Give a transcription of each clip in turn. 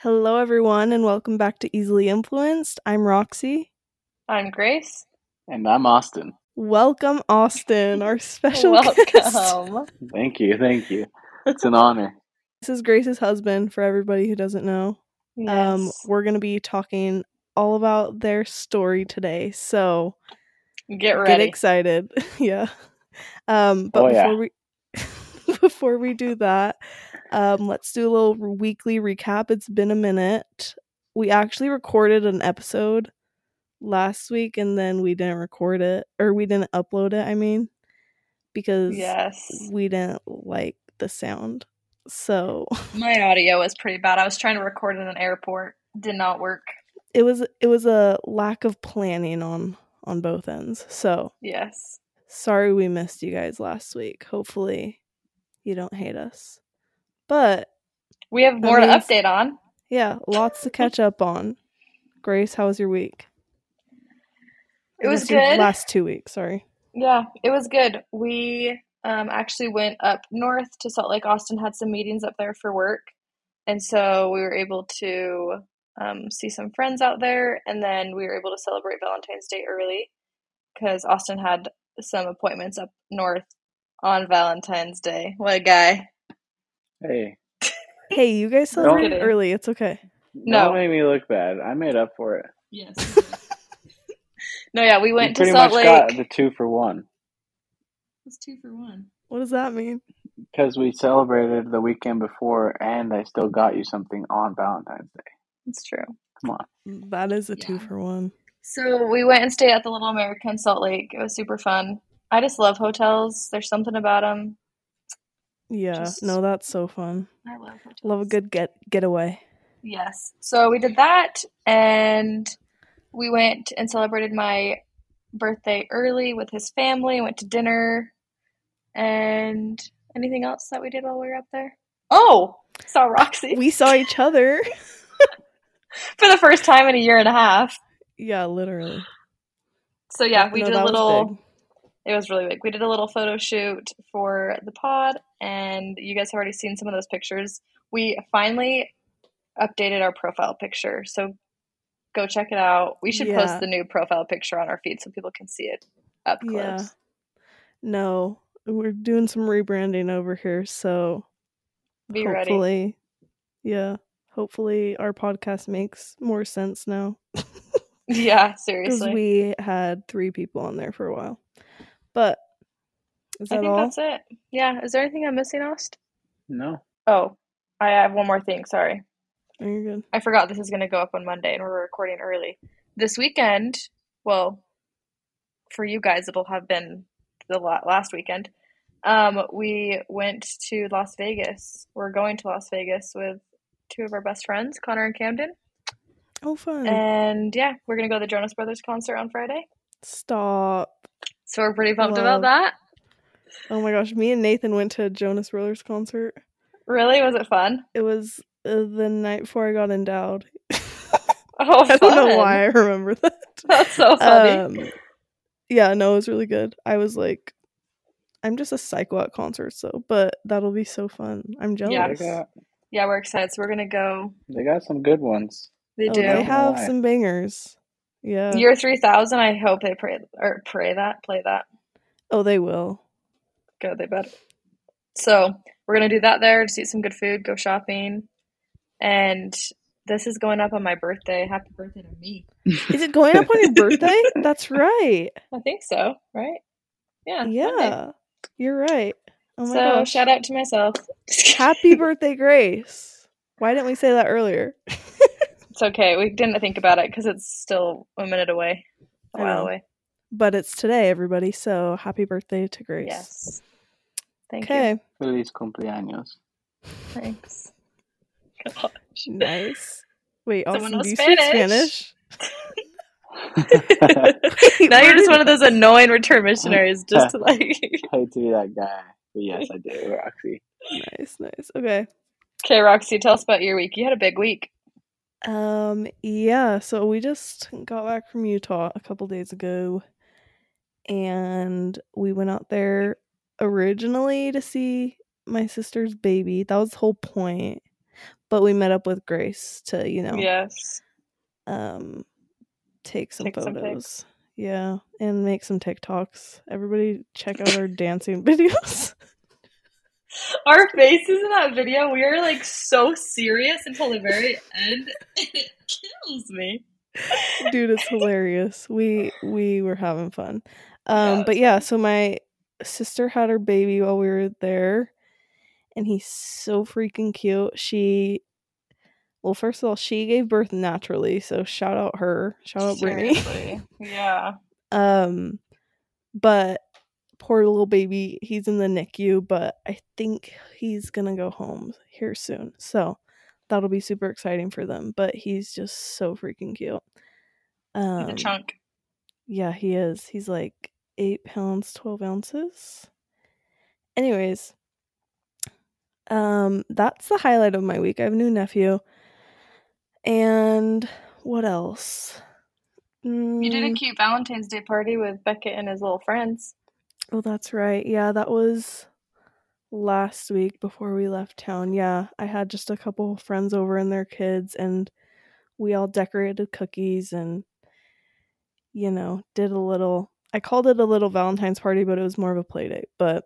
Hello, everyone, and welcome back to Easily Influenced. I'm Roxy. I'm Grace. And I'm Austin. Welcome, Austin, our special guest. Thank you, thank you. It's an honor. This is Grace's husband, for everybody who doesn't know. Um, we're going to be talking all about their story today, so Get ready. get excited. yeah. Um, but Oh, before yeah. we before we do that, um, let's do a little weekly recap. It's been a minute. We actually recorded an episode last week and then we didn't record it or we didn't upload it, I mean, because yes. we didn't like the sound. So My audio was pretty bad. I was trying to record in an airport. Did not work. it was it was a lack of planning on on both ends. So Yes. sorry we missed you guys last week. Hopefully you don't hate us. But We have more to update on. yeah, lots to catch up on. Grace, how was your week? It was good. Last two weeks, sorry. Yeah, it was good. We um, actually went up north to Salt Lake. Austin had some meetings up there for work. And so we were able to um, see some friends out there. And then we were able to celebrate Valentine's Day early because Austin had some appointments up north on Valentine's Day. What a guy. Hey, Hey, you guys celebrated kidding. early. It's okay. No. don't make me look bad. I made up for it. Yes. no, yeah, we You went to pretty Salt much Lake. got the two for one It's two for one. What does that mean? because we celebrated the weekend before, and I still got you something on Valentine's Day. It's true. Come on. That is a two for one. So we went and stayed at the Little America in Salt Lake. It was super fun. I just love hotels. There's something about them. Yeah. Just- No, that's so fun. I love hotels. Love a good get getaway. Yes. So we did that, and we went and celebrated my birthday early with his family. Went to dinner, and anything else that we did while we were up there? Oh, saw Roxy We saw each other. for the first time in a year and a half. yeah, literally. So yeah, we No, did a that was little. It was really big. We did a little photo shoot for the pod, and you guys have already seen some of those pictures. We finally updated our profile picture, so go check it out. We should Yeah. post the new profile picture on our feed so people can see it up close. Yeah. No, we're doing some rebranding over here, so Be ready. hopefully, yeah, hopefully our podcast makes more sense now Yeah, seriously. we had three people on there for a while. But is I think all? that's it. Yeah. Is there anything I'm missing, Ost? No. Oh, I have one more thing. Sorry. Oh, you're good. I forgot this is going to go up on Monday and we're recording early. This weekend, well, for you guys, it'll have been the last weekend. Um, we went to Las Vegas. We're going to Las Vegas with two of our best friends, Connor and Camden. Oh, fun! And yeah, we're going to go to the Jonas Brothers concert on Friday. Stop. So we're pretty pumped Love. about that. Oh my gosh, me and Nathan went to a Jonas Brothers concert. Really? Was it fun? It was uh, the night before I got endowed. Oh, I don't know why I remember that. That's so funny. Um, yeah, no, it was really good. I was like, I'm just a psycho at concerts, so but that'll be so fun. I'm jealous. Got, yeah, we're excited. So we're going to go. they got some good ones. They Oh, do. they have some bangers. Yeah. Year 3000, I hope they pray or pray that, play that. oh, they will. Good, they better. So we're gonna do that there, just eat some good food, go shopping, and this is going up on my birthday. Happy birthday to me. Is it going up on your birthday? That's right. I think so, right? Yeah. Monday. Yeah, you're right. Oh my so gosh. shout out to myself. Happy birthday, Grace. Why didn't we say that earlier? It's okay. We didn't think about it because it's still a minute away, a while away. But it's today, everybody. So happy birthday to Grace. Yes. Thank you. Okay. Feliz cumpleaños. Thanks. Gosh. Nice. Wait, Someone Austin, do you speak Spanish. Spanish? now you're just one of those annoying return missionaries, just to like. hate to be that guy, but yes, I do, Roxy. nice, nice. Okay. Okay, Roxy, tell us about your week. You had a big week. Um, yeah, so we just got back from Utah a couple days ago. and we went out there originally to see my sister's baby. That was the whole point. But we met up with Grace to, you know, Yes. um take some Take photos. pics. Yeah, and make some TikToks. Everybody check out our dancing videos. Our faces in that video, we are like so serious until the very end. It kills me. Dude, it's hilarious. We we were having fun. Um it but yeah, so my sister had her baby while we were there and he's so freaking cute. She well, first of all, she gave birth naturally, so shout out her. Shout out Brittany. Seriously. Yeah. Um, but poor little baby, he's in the NICU, but I think he's gonna go home here soon. So that'll be super exciting for them. But he's just so freaking cute. He's Um, a chunk. yeah, he is. He's like eight pounds, twelve ounces. Anyways, um, that's the highlight of my week. I have a new nephew. And what else? You did a Mm, cute Valentine's Day party with Beckett and his little friends. Oh, that's right. Yeah, that was last week before we left town. Yeah, I had just a couple friends over and their kids, and we all decorated cookies and, you know, did a little. I called it a little Valentine's party, but it was more of a play date. But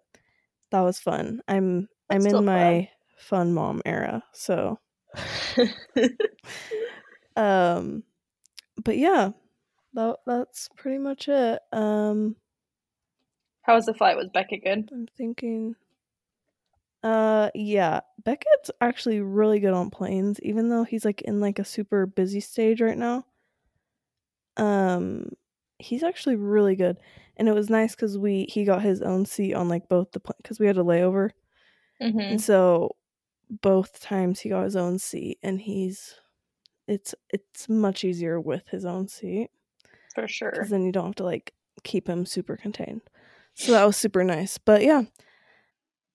that was fun. I'm That's I'm in my fun mom era, so fun. um, but yeah, that that's pretty much it. Um, How was the flight? Was Beckett good? I'm thinking. Uh, yeah, Beckett's actually really good on planes, even though he's like in like a super busy stage right now. Um, he's actually really good, and it was nice because we he got his own seat on like both the plane because we had a layover, Mm-hmm. and so both times he got his own seat, and he's it's it's much easier with his own seat For sure. because then you don't have to like keep him super contained. So that was super nice. But yeah,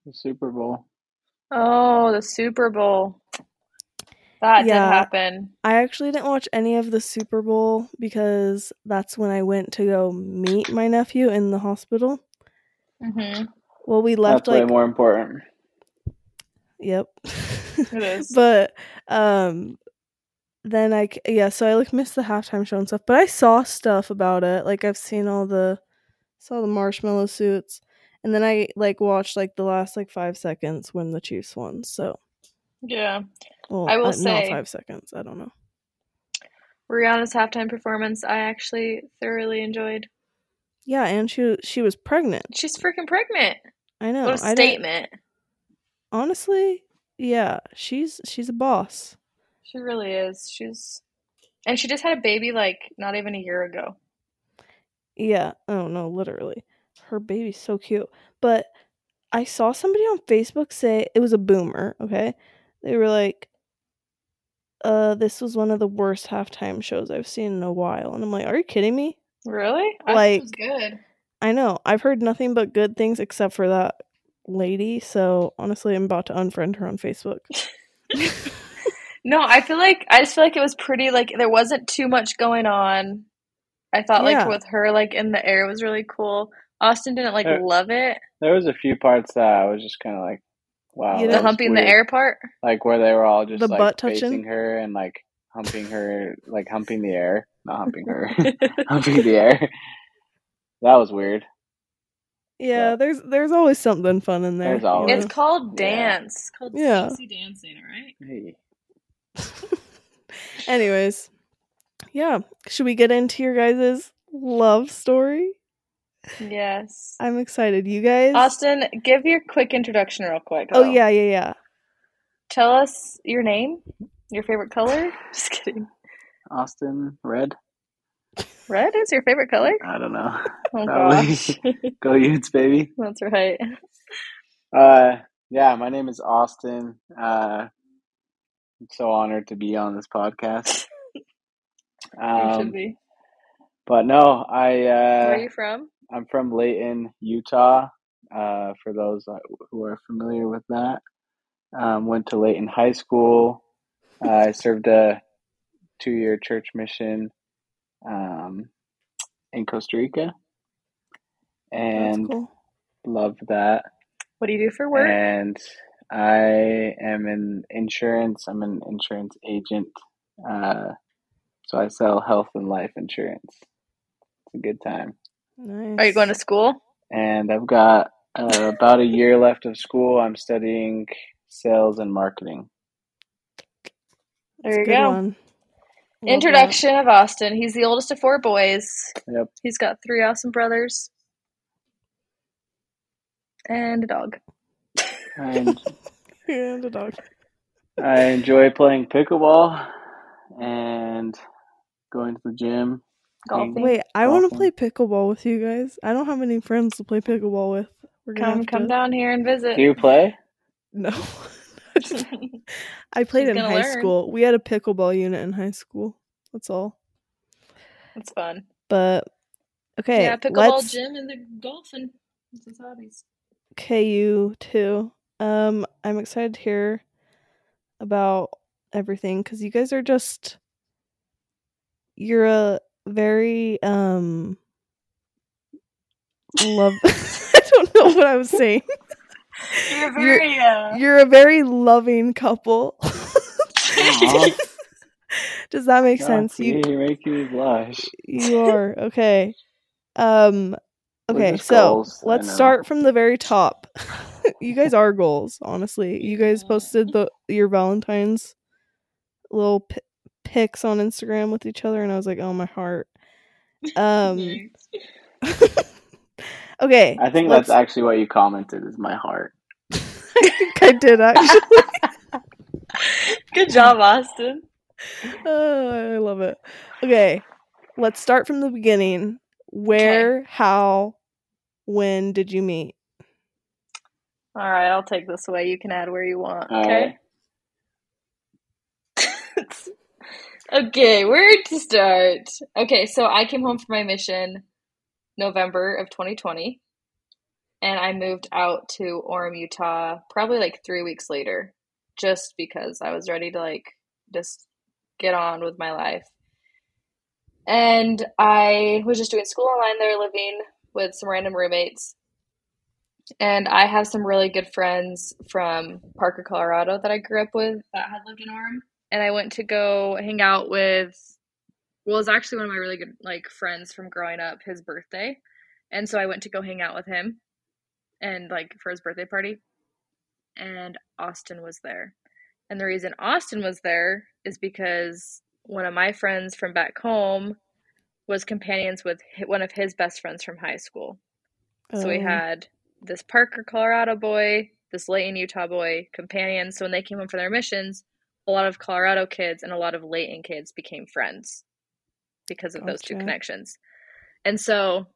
The Super Bowl. Oh, the Super Bowl. That Yeah. did happen. I actually didn't watch any of the Super Bowl because that's when I went to go meet my nephew in the hospital. hmm Well, we left That's way like more important. Yep. It is. but um then I yeah, so I like missed the halftime show and stuff, but I saw stuff about it. Like I've seen all the saw the marshmallow suits and then I like watched like the last like 5 seconds when the Chiefs won. So, Yeah. well, I will uh, not say- 5 seconds. I don't know. Rihanna's halftime performance, I actually thoroughly enjoyed. Yeah, and she she was pregnant. She's freaking pregnant. I know. what a I didn't- statement. Honestly, yeah, she's she's a boss. She really is. She's and she just had a baby like not even a year ago. Yeah. Oh no, literally. Her baby's so cute. But I saw somebody on Facebook say it was a boomer, okay? They were like uh this was one of the worst halftime shows I've seen in a while. And I'm like, "Are you kidding me?" Really? I Like- good. I know. I've heard nothing but good things except for that lady, so honestly, I'm about to unfriend her on Facebook. No, I feel like I just feel like it was pretty like there wasn't too much going on. I thought Yeah. like with her like in the air was really cool. Austin didn't like Uh, love it. There was a few parts that I was just kind of like, wow. You that The know- was humping the air part. Like where they were all just The like butt touching? facing her and like humping her, like humping the air, not humping her, humping the air. That was weird. Yeah, Yeah. there's there's always something fun in there. There's always- It's know? called Yeah. dance. It's called Yeah. sexy dancing, right? Hey, Anyways, yeah. Should we get into your guys' love story? Yes. I'm excited. You guys? Austin, give your quick introduction real quick. Oh yeah, yeah, yeah. Tell us your name, your favorite color. Just kidding. Austin, red. Red is your favorite color? I don't know. Oh Probably. gosh. Go Utes, baby. That's right. Uh, yeah, my name is Austin. Uh, I'm so honored to be on this podcast. you should Um, be. but no, I Where are uh, you from? I'm from Layton, Utah. Uh, for those uh, who are familiar with that, um, went to Layton High School. Uh, I served a two-year church mission um, in Costa Rica, and cool. love that. What do you do for work? And I am in insurance. I'm an insurance agent. Uh, so I sell health and life insurance. It's a good time. Nice. Are you going to school? And I've got uh, about a year left of school. I'm studying sales and marketing. That's There a you good go. one. Love that. Introduction of Austin. He's the oldest of four boys. Yep. He's got three awesome brothers and a dog. And And a dog. I enjoy playing pickleball and going to the gym. Golfing. Wait, I want to play pickleball with you guys. I don't have any friends to play pickleball with. We're Come come to... down here and visit. Do you play? No. I played He's in high learn. school. We had a pickleball unit in high school. That's all. it's fun. But okay, yeah, pickleball gym and the golfing. That's his hobbies. KU too. Um, I'm excited to hear about everything because you guys are just you're a very um love. I don't know what I was saying. You're You're- very uh You're a very loving couple. Does that make God, sense? see, You you're me blush. you are okay. Um okay, so goals, let's start from the very top. you guys are goals, honestly. You guys posted the your Valentine's little pi pics on Instagram with each other and I was like, "Oh my heart." Um okay. I think let's- that's actually what you commented is my heart. I think I did actually. Good job, Austin. oh, I love it. Okay, let's start from the beginning. Where, how, when did you meet? All right, I'll take this away. You can add where you want. All Okay. okay, where to start? Okay, so I came home from my mission November of 2020, and I moved out to Orem, Utah, probably like three weeks later, just because I was ready to like just get on with my life. And I was just doing school online there, living with some random roommates. And I have some really good friends from Parker, Colorado that I grew up with that had lived in Orem. And I went to go hang out with well, it's actually one of my really good like friends from growing up, his birthday. And so I went to go hang out with him and like for his birthday party. And Austin was there. And the reason Austin was there is because one of my friends from back home was companions with one of his best friends from high school. So we Oh, had this Parker, Colorado boy, this Layton, Utah boy, companions. So when they came home for their missions, a lot of Colorado kids and a lot of Layton kids became friends because of those two connections. And so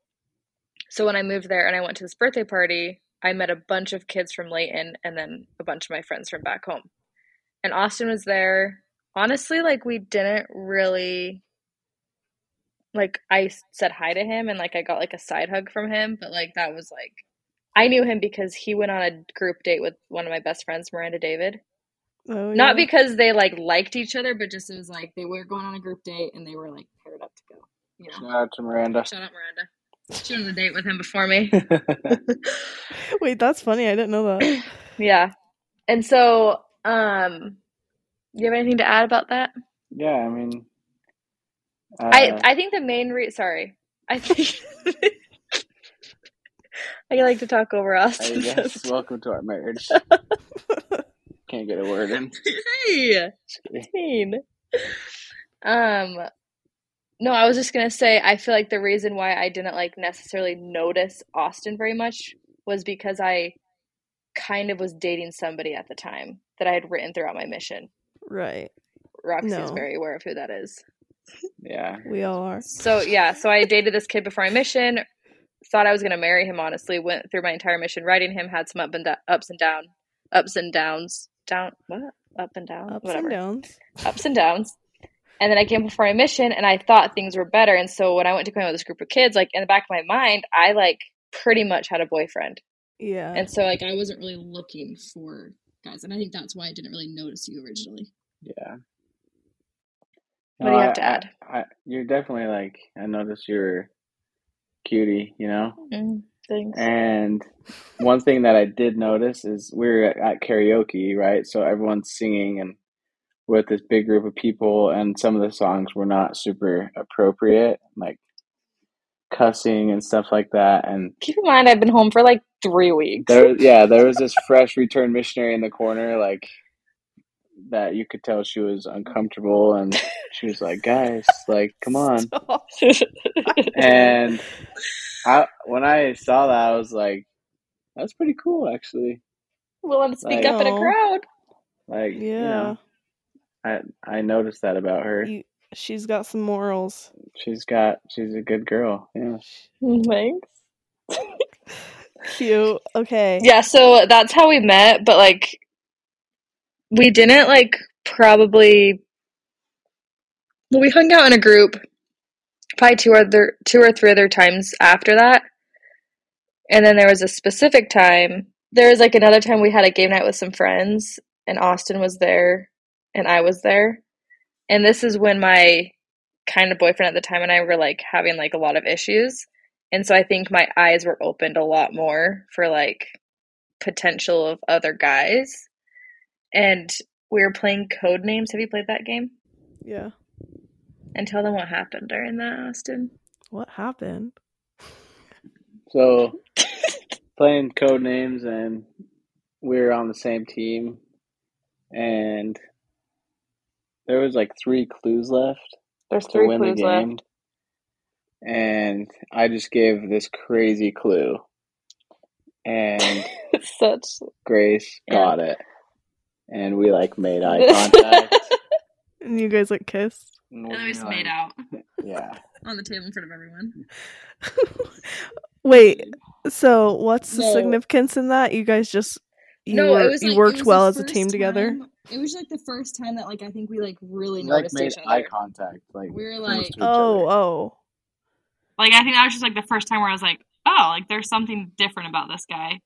so when I moved there and I went to this birthday party, I met a bunch of kids from Layton and then a bunch of my friends from back home. And Austin was there. Honestly, like we didn't really like I said hi to him and like I got like a side hug from him, but like that was like I knew him because he went on a group date with one of my best friends, Miranda David. oh, Not because they like liked each other, but just it was like they were going on a group date and they were like paired up to go. You know. Shout out to Miranda. Shout out Miranda. She went on a date with him before me. Wait, that's funny. I didn't know that. yeah. And so, um do you have anything to add about that? yeah, I mean, uh, I I think the main re sorry. I think I like to talk over I Austin. guess welcome to our marriage. Can't get a word in. hey, Just kidding. mean. Um, no, I was just gonna say I feel like the reason why I didn't like necessarily notice Austin very much was because I kind of was dating somebody at the time that I had written throughout my mission. right. Roxy is No. very aware of who that is. Yeah. We all are. So yeah, so I dated this kid before my mission. Thought I was gonna marry him. Honestly, went through my entire mission writing him. Had some up and da- ups and down, ups and downs, down what up and down, Ups whatever, and downs. ups and downs. And then I came before my mission, and I thought things were better. And so when I went to go hang out with this group of kids, like in the back of my mind, I like pretty much had a boyfriend. Yeah. And so like I wasn't really looking for guys, and I think that's why I didn't really notice you originally. Yeah. What do you have I- to add? I, I, you're definitely like, I noticed you're cutie, you know? Mm, Thanks. And one thing that I did notice is we were at karaoke, right? So everyone's singing and with this big group of people, and some of the songs were not super appropriate, like cussing and stuff like that. And Keep in mind, I've been home for like three weeks. there, yeah, there was this fresh return missionary in the corner, like that you could tell she was uncomfortable, and she was like, "Guys, like, come on." Stop. And I, when I saw that, I was like, "That's pretty cool, actually." Willing to speak Like- up in a crowd. Like, you Yeah. know, I I noticed that about her. You, she's got some morals. She's got she's a good girl. Yeah. Thanks. Cute. Okay. Yeah, so that's how we met, but like we didn't like probably well we hung out in a group probably two other two or three other times after that. And then there was a specific time there was like another time we had a game night with some friends and Austin was there and I was there. And this is when my kind of boyfriend at the time and I were like having like a lot of issues. And so I think my eyes were opened a lot more for like potential of other guys. And we were playing code names. Have you played that game? Yeah. And tell them what happened during that, Austin. What happened? So playing code names, and we were on the same team, and there was like three clues left There's to three win the clues game, left. and I just gave this crazy clue, and Such Grace Yeah. got it, and we like made eye contact. And you guys like kissed? and and then we just made out Yeah. on the table in front of everyone. Wait. So what's the No. significance in that? You guys just you no, were, it was you worked it was well as a first team together. Time- It was like the first time that like I think we like really We, like noticed made each eye contact. Like We were like- Oh, oh. Like I think that was just like the first time where I was like, oh, like there's something different about this guy.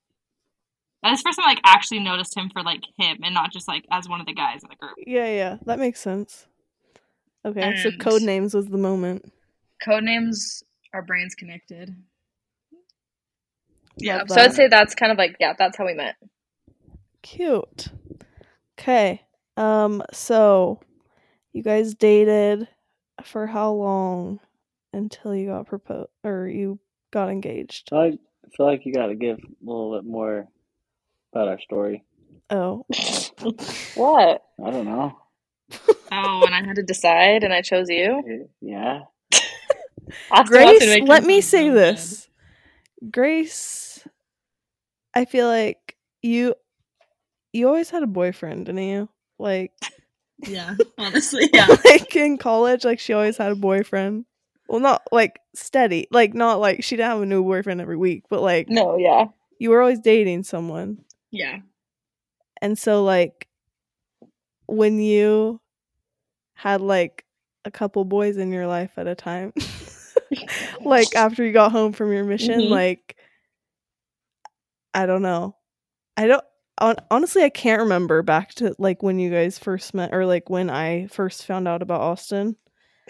That was the first time I like actually noticed him for like him and not just like as one of the guys in the group. Yeah, yeah. That makes sense. Okay, so code names was the moment. Code names, our brains connected. Yeah, Love so that. I'd say that's kind of like yeah, that's how we met. Cute. Okay. Um so you guys dated for how long until you got proposed or you got engaged? I feel like you got to give a little bit more about our story. Oh. What? I don't know. Oh, When I had to decide and I chose you. Yeah. Austin wants to Grace, let me me say this. Grace I feel like you you always had a boyfriend, didn't you? Like. Yeah, honestly, yeah. like in college, like she always had a boyfriend. Well, not like steady, like not like she didn't have a new boyfriend every week, but like No, yeah, you were always dating someone. yeah. And so like when you had like a couple boys in your life at a time, like after you got home from your mission, Mhm. like I don't know. I don't honestly I can't remember back to like when you guys first met or like when I first found out about austin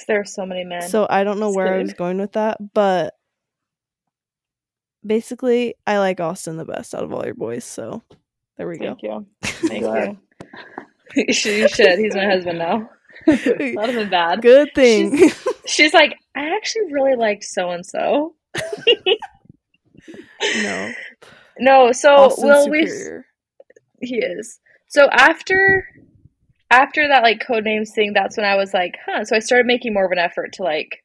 there are so many men. So I don't know Just where I was going with that, but basically I like Austin the best out of all your boys, so there we go. Thank you. Thank Glad. you. you should. You should. He's my husband now. That would have been bad. Good thing. She's like, I actually really liked so and so. no. No, so Austin's well we superior. He is. So after after that like code names thing, that's when I was like, huh. So I started making more of an effort to like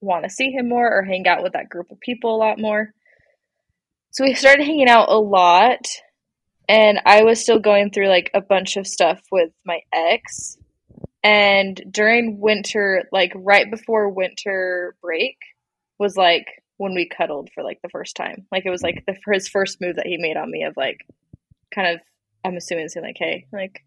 want to see him more or hang out with that group of people a lot more. So we started hanging out a lot and I was still going through like a bunch of stuff with my ex. And during winter, like right before winter break, was like when we cuddled for like the first time. Like it was like the his first move that he made on me of like kind of I'm assuming saying like, hey, like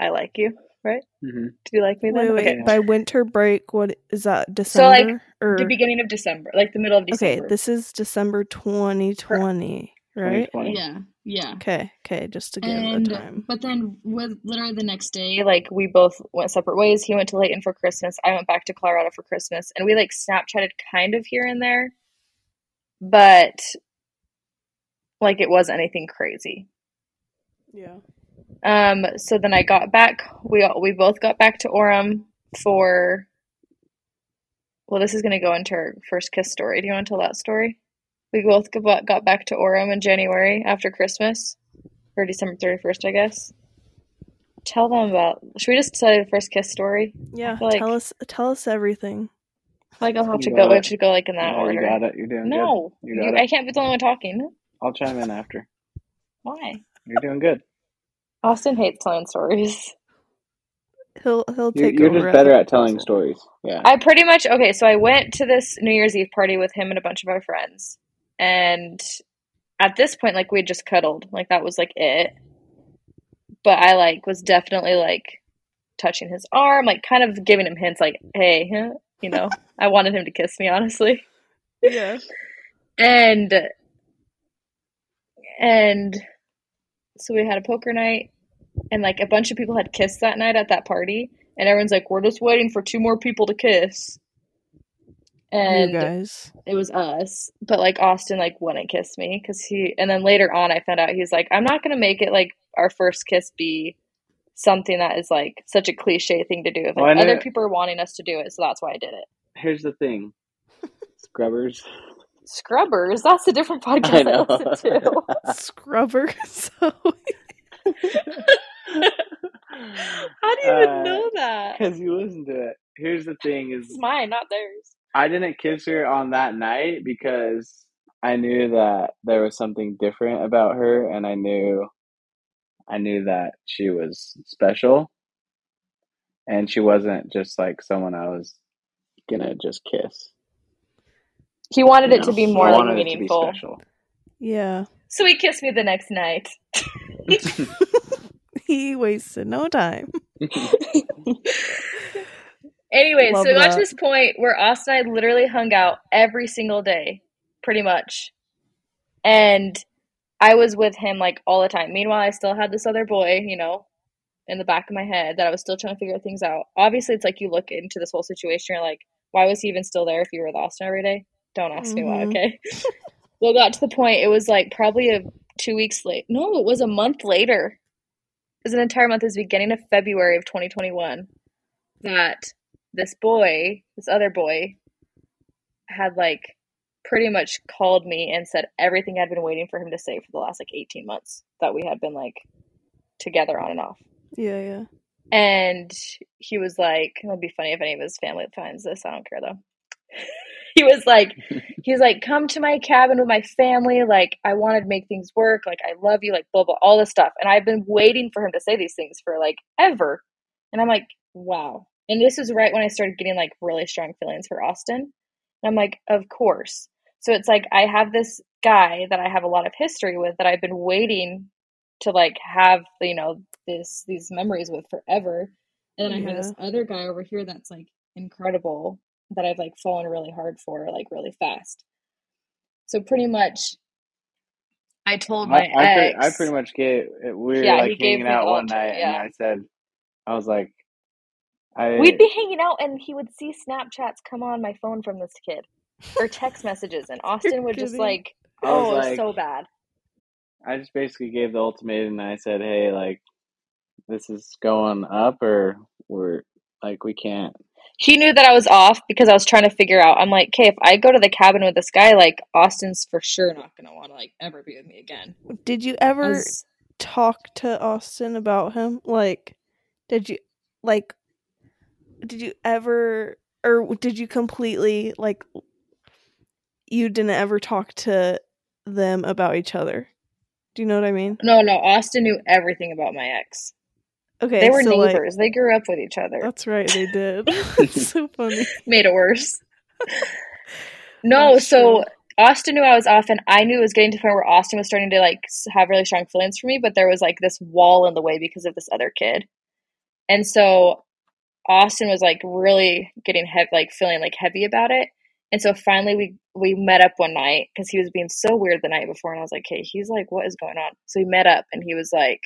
I like you, right? hmm Do you like me then? Wait, wait. Okay. By winter break, what is that? December? So, like, December or The beginning of December, like the middle of December. okay? This is December 2020, right? 2020. yeah, yeah. Okay, okay, just to give And the time. but then with literally the next day, like we both went separate ways. He went to Layton for Christmas. I went back to Colorado for Christmas, and we like Snapchatted kind of here and there. but like it wasn't anything crazy. Yeah. Um, so then I got back. We all, we both got back to Orem for. Well, this is going to go into our first kiss story. Do you want to tell that story? We both got got back to Orem in January after Christmas, or December thirty first, I guess. Tell them about. Should we just tell you the first kiss story? Yeah. like- tell us tell us everything. Like I'll have to You go. got We it. should go like in that No, order. you got it. You're doing No, good. You you- got I can't be the only one talking. I'll chime in after. Why? You're doing good. Austin hates telling stories. He'll he'll You're, take you're over just better at telling proposal. stories. Yeah. I pretty much okay. So I went to this New Year's Eve party with him and a bunch of our friends, and at this point, like we had just cuddled, like that was like it. But I like was definitely like touching his arm, like kind of giving him hints, like, "Hey, huh?" you know, I wanted him to kiss me, honestly. Yeah. And and so we had a poker night and like a bunch of people had kissed that night at that party and everyone's like we're just waiting for two more people to kiss and you guys. it was us but like austin like wouldn't kiss me because he and then later on i found out he's like i'm not gonna make it like our first kiss be something that is like such a cliche thing to do like Well, other people are wanting us to do it so that's why i did it Here's the thing. Scrubbers. Scrubbers that's a different podcast i, know. listen to Scrubbers. So how do you even Uh, know that Because you listen to it. Here's the thing: it's is mine not theirs I didn't kiss her on that night because I knew that there was something different about her, and I knew, I knew that she was special, and she wasn't just like someone I was gonna just kiss. He wanted you it to be more like wanted be meaningful yeah. so he kissed me the next night He wasted no time. Anyway, Love so we got to this point where Austin and I literally hung out every single day, pretty much. And I was with him like all the time. Meanwhile, I still had this other boy, you know, in the back of my head that I was still trying to figure things out. Obviously, it's like you look into this whole situation, you're like, why was he even still there if you were with Austin every day? Don't ask me why, Mhm. okay? well, it got to the point, it was like probably a two weeks late. No, it was a month later. It was an entire month. It was the beginning of February of 2021 that this boy, this other boy, had like pretty much called me and said everything I'd been waiting for him to say for the last like 18 months that we had been like together on and off. Yeah, yeah. And he was like, it'll be funny if any of his family finds this. I don't care though. he was like, he's like, come to my cabin with my family. Like, I wanted to make things work. Like, I love you. Like, blah, blah, all this stuff. And I've been waiting for him to say these things for like ever. And I'm like, wow. And this is right when I started getting like really strong feelings for Austin. And I'm like, of course. So it's like I have this guy that I have a lot of history with that I've been waiting to like have you know this these memories with forever. And then I have this other guy over here that's like incredible that I've like fallen really hard for like really fast. So pretty much I told my I, I, ex I pretty much gave. Eh, we were Yeah, like hanging out one night, yeah. and I said, I was like, I. We'd be hanging out and he would see Snapchats come on my phone from this kid or text messages and Austin would just like oh it was so bad. I just basically gave the ultimatum, and I said, hey, like, this is going up, or we're like, we can't. He knew that I was off because I was trying to figure out. I'm like, okay, if I go to the cabin with this guy, like Austin's for sure not gonna want to like ever be with me again. Did you ever As- talk to Austin about him? Like, did you like? Did you ever, or did you completely like? You didn't ever talk to them about each other. Do you know what I mean? no, no, Austin knew everything about my ex. Okay, they were so, like, neighbors. they grew up with each other. that's right, they did. it's so funny. Made it worse. no, That's so. Austin knew I was off, and I knew it was getting to the point where Austin was starting to like have really strong feelings for me, but there was like this wall in the way because of this other kid, and so Austin was like really getting heavy, like feeling like heavy about it, and so finally we we met up one night because he was being so weird the night before, and I was like, hey, he's like, what is going on? So we met up, and he was like,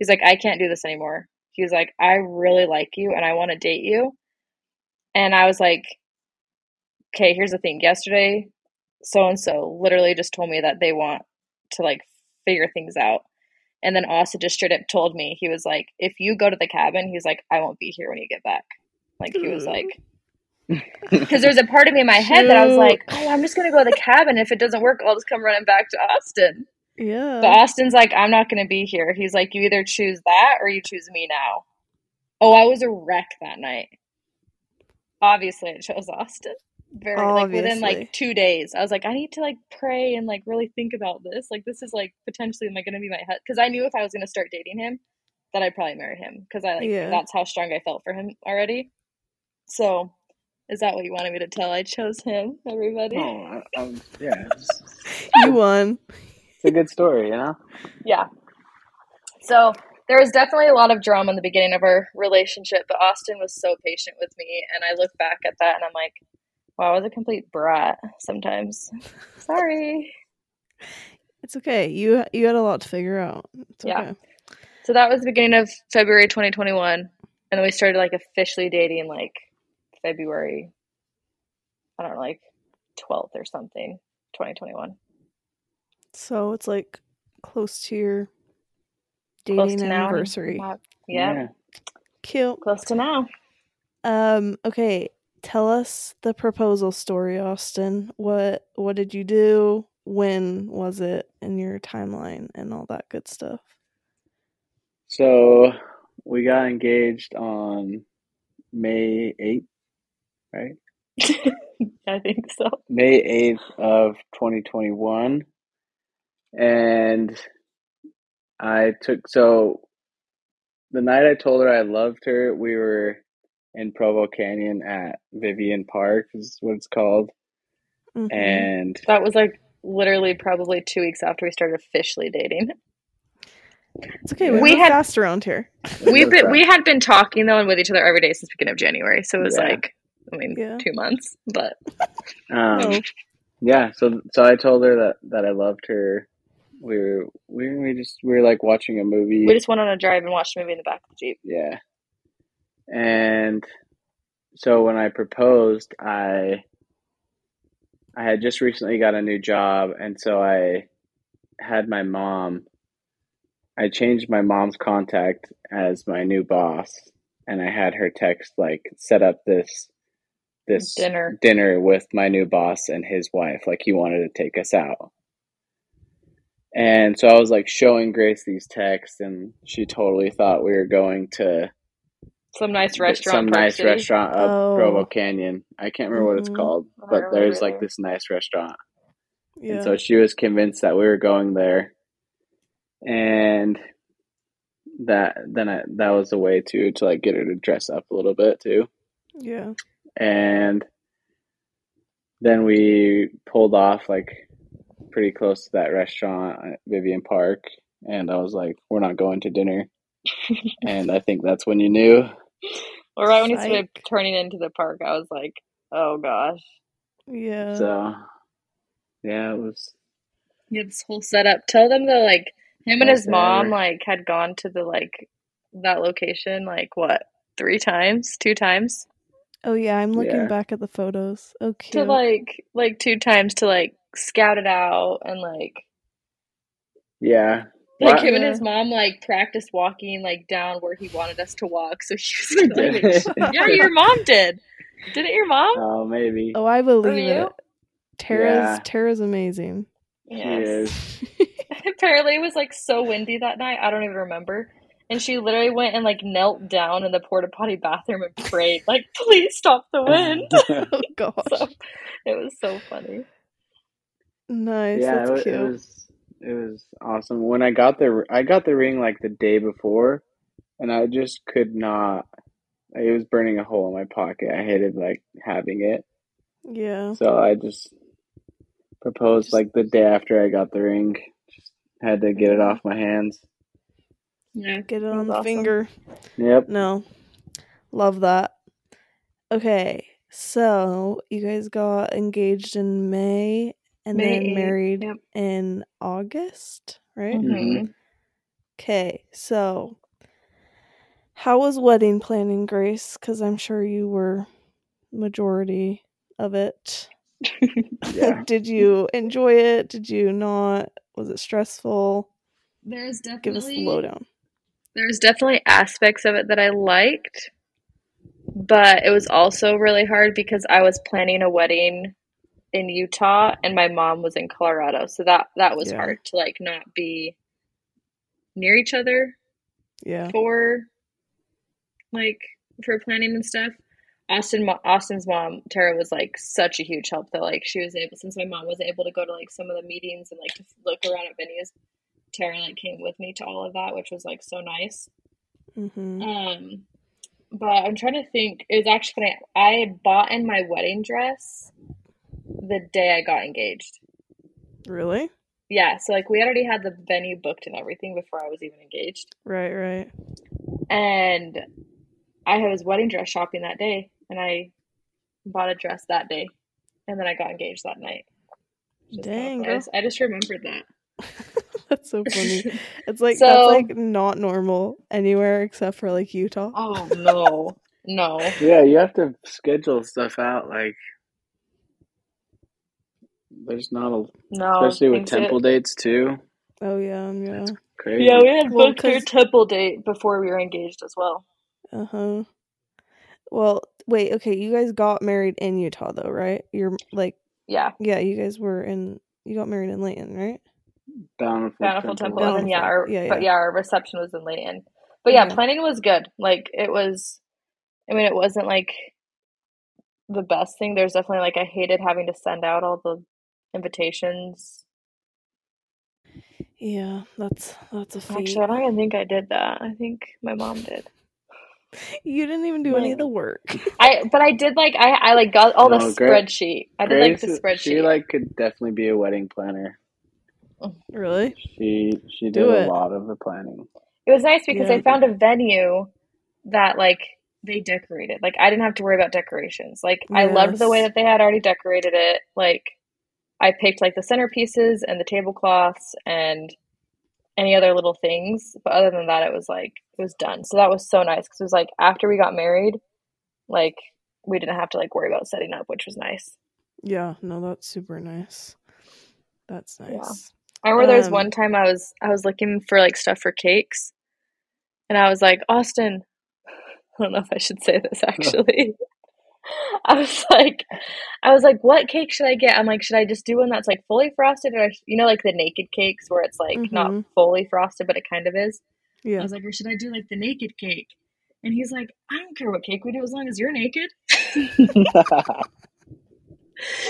he's like, I can't do this anymore. He was like, I really like you, and I want to date you, and I was like, okay, here's the thing. Yesterday so and so literally just told me that they want to like figure things out. And then Austin just straight up told me, he was like, if you go to the cabin, he's like, I won't be here when you get back. Like, he was like, because there's a part of me in my head that I was like, oh, I'm just going to go to the cabin. If it doesn't work, I'll just come running back to Austin. Yeah. But Austin's like, I'm not going to be here. He's like, you either choose that or you choose me now. Oh, I was a wreck that night. Obviously, I chose Austin. Very like within like two days, I was like, I need to like pray and like really think about this. Like, this is like potentially am I going to be my husband? Because I knew if I was going to start dating him, that I'd probably marry him because I like Yeah. that's how strong I felt for him already. So, is that what you wanted me to tell? I chose him. Everybody. Oh, I, um, yeah, you won. It's a good story, you know. Yeah. So there was definitely a lot of drama in the beginning of our relationship, but Austin was so patient with me, and I look back at that and I'm like, wow, I was a complete brat sometimes. Sorry. It's okay. You you had a lot to figure out. It's Yeah. okay. So that was the beginning of February 2021, and then we started like officially dating like February, I don't know, like 12th or something, 2021. So it's like close to your Close dating to now. anniversary. Wow. Yeah, Cute. close to now. Um, okay. Tell us the proposal story, Austin. What what did you do? When was it in your timeline and all that good stuff? So we got engaged on May eighth, right? I think so. May eighth of twenty twenty one, and I took so the night I told her I loved her, we were in Provo Canyon at Vivian Park, is what it's called, Mhm. and That was like literally probably two weeks after we started officially dating. it's okay. We, We had- fast around here. We've been we had been talking though and with each other every day since beginning of January, so it was Yeah. like I mean Yeah. two months, but um, Oh. yeah. So so I told her that that I loved her. We were we we just we were like watching a movie. we just went on a drive and watched a movie in the back of the jeep. Yeah. And so when I proposed, I I had just recently got a new job and so I had my mom I changed my mom's contact as my new boss and I had her text like set up this this Dinner. dinner with my new boss and his wife like he wanted to take us out. And so I was like showing Grace these texts and she totally thought we were going to Some nice restaurant. some in nice City. restaurant up Oh. Provo Canyon. I can't remember what it's Mhm. called, but there's like this nice restaurant. Yeah. And so she was convinced that we were going there. And that then I, that was a way too to like get her to dress up a little bit too. yeah. And then we pulled off like pretty close to that restaurant at Vivian Park and I was like, We're not going to dinner. and I think that's when you knew. Or right when he started turning into the park, I was like, oh gosh. Yeah. So yeah, it was You had this whole setup. Tell them though, like him and Best his mom like had gone to the like that location like what three times, two times oh yeah, I'm looking Yeah. back at the photos. Oh to like like two times to like scout it out and like yeah. like Wha- him and his mom like practiced walking like down where he wanted us to walk. So he was gonna, like, yeah, your mom did. Didn't your mom? Oh, maybe. oh, I believe you? it. Tara's Yeah. Tara's amazing. She Yes. is. Apparently it was like so windy that night. I don't even remember. And she literally went and like knelt down in the porta potty bathroom and prayed, like, please stop the wind. oh gosh. so it was so funny. Nice. yeah, That's it, wa- cute. it was it was awesome. When I got the I got the ring like the day before, and I just could not. It was burning a hole in my pocket. I hated like having it, yeah. so I just proposed Just- like the day after I got the ring. Just had to get it off my hands. Yeah. Get it on the awesome. finger. Yep. No. Love that. Okay. So you guys got engaged in May and May then 8th, married yep. in August, right? Mhm. Okay. So how was wedding planning, Grace? Because I'm sure you were majority of it. Did you enjoy it? Did you not? Was it stressful? There's Give us the lowdown. there's definitely aspects of it that I liked, but it was also really hard because I was planning a wedding in Utah and my mom was in Colorado. So that that was Yeah. hard to like not be near each other Yeah. for like for planning and stuff. Austin Austin's mom Tara was like such a huge help though. Like she was able since my mom wasn't able to go to like some of the meetings and like to look around at venues. Tara like came with me to all of that, which was like so nice. hmm Um, but I'm trying to think. It was actually funny. I bought in my wedding dress the day I got engaged. Really? Yeah, so like we already had the venue booked and everything before I was even engaged. Right. Right. And I was wedding dress shopping that day, and I bought a dress that day, and then I got engaged that night. Just kinda Dang. I just, I just remembered that. That's so funny. It's like So- that's like not normal anywhere except for like Utah. oh no, no. Yeah, you have to schedule stuff out. Like, there's not a, No, especially with things get- temple dates too. Oh yeah, yeah. Crazy. Yeah, we had Well, booked our 'cause- temple date before we were engaged as well. Uh huh. Well, wait. Okay, you guys got married in Utah though, right? You're like, Yeah, yeah, you guys were in. You got married in Layton, right? Bountiful, Bountiful Temple, and then yeah, our Yeah, but yeah. yeah, our reception was in Layton. But yeah, Yeah. planning was good. Like it was. I mean, it wasn't like the best thing. There's definitely like I hated having to send out all the invitations. Yeah, that's that's a feat. Actually, I don't even think I did that. I think my mom did. you didn't even do any of the work. I but I did like I I like got all the No, Gra- spreadsheet. I did like the spreadsheet. she like could definitely be a wedding planner. Mm. really? She she did a lot of the planning. It was nice because Yeah. I found a venue that like they decorated. Like I didn't have to worry about decorations. Like I loved the way that they had already decorated it. Like I picked like the centerpieces and the tablecloths and any other little things. But other than that, it was like it was done. So that was so nice because it was like after we got married, like we didn't have to like worry about setting up, which was nice. Yeah. No, that's super nice. That's nice. Yeah. nice. I remember there was Um, one time I was I was looking for like stuff for cakes, and I was like, Austin, I don't know if I should say this actually. I was like, I was like, what cake should I get? I'm like, should I just do one that's like fully frosted, or you know, like the naked cakes where it's like not Mhm. fully frosted, but it kind of is. I was like, or should I do like the naked cake? And he's like, I don't care what cake we do as long as you're naked. so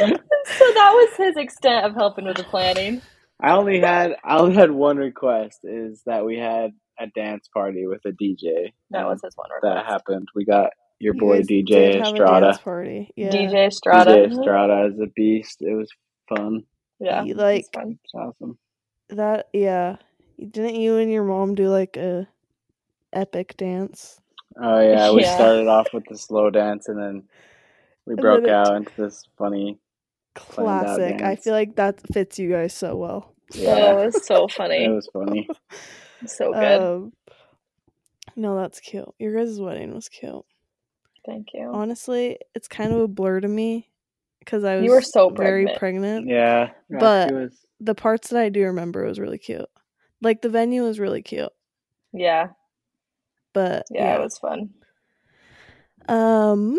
that was his extent of helping with the planning. I only had I only had one request is that we had a dance party with a DJ. That was his one that happened. We got your You boy DJ have Estrada. party. Yeah. DJ Strata. DJ Estrada is a beast. It was fun. Yeah, You it was like fun. It's awesome. that? Yeah. Didn't you and your mom do like a epic dance? Oh yeah, we Yeah. started off with the slow dance and then we And broke then out into this funny. Planned out Classic. I feel like that fits you guys so well. Oh, Yeah, it was so funny. it was funny. So good. Um, no, that's cute. Your guys' wedding was cute. Thank you. Honestly, it's kind of a blur to me because I was You were so very pregnant. pregnant. Yeah, But- was. The parts that I do remember was really cute. Like the venue was really cute, Yeah, but yeah, yeah. it was fun. Um,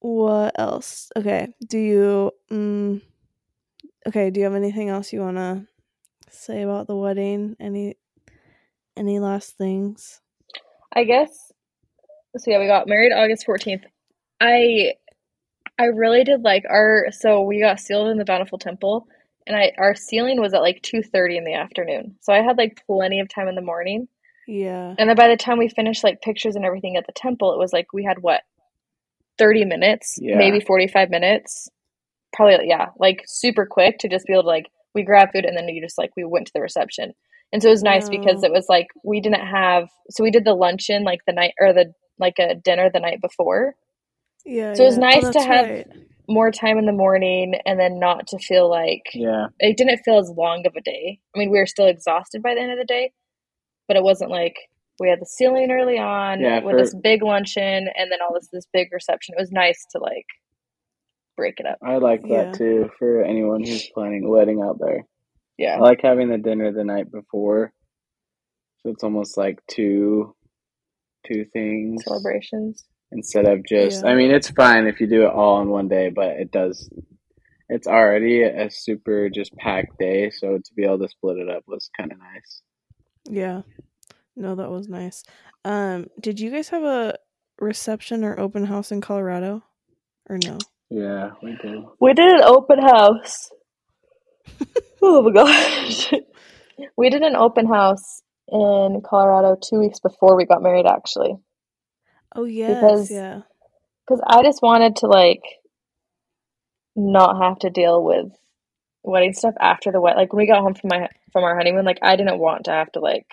what else? Okay, do you? Mm, okay, do you have anything else you wanna say about the wedding? Any, any last things? I guess. So yeah, we got married August fourteenth. I, I really did like our. So we got sealed in the Bountiful Temple, and I our sealing was at like two thirty in the afternoon. So I had like plenty of time in the morning. Yeah, And then by the time we finished like pictures and everything at the temple, it was like we had what, 30 minutes, Yeah. maybe 45 minutes. Probably, yeah, like super quick to just be able to like, we grabbed food and then you just like, we went to the reception. And so it was nice because it was like, we didn't have, so we did the luncheon like the night or the, like a dinner the night before. yeah. So it was yeah. Oh, nice to have- right. More time in the morning and then not to feel like, Yeah, it didn't feel as long of a day. I mean, we were still exhausted by the end of the day, but it wasn't like we had the sealing early on Yeah, with for- this big luncheon and then all this this big reception. It was nice to like break it up. I like Yeah. that too for anyone who's planning a wedding out there. Yeah. I like having the dinner the night before, so it's almost like two, two things Celebrations. instead of just. Yeah. I mean, it's fine if you do it all in one day, but it does. It's already a super just packed day, so to be able to split it up was kind of nice. Yeah. No, that was nice. Um, did you guys have a reception or open house in Colorado? Or no? Yeah, we did. We did an open house. oh my gosh. We did an open house in Colorado two weeks before we got married, actually. Oh yes, Because- yeah. Because I just wanted to, like, not have to deal with wedding stuff after the wedding. Like, when we got home from my from our honeymoon, like, I didn't want to have to, like,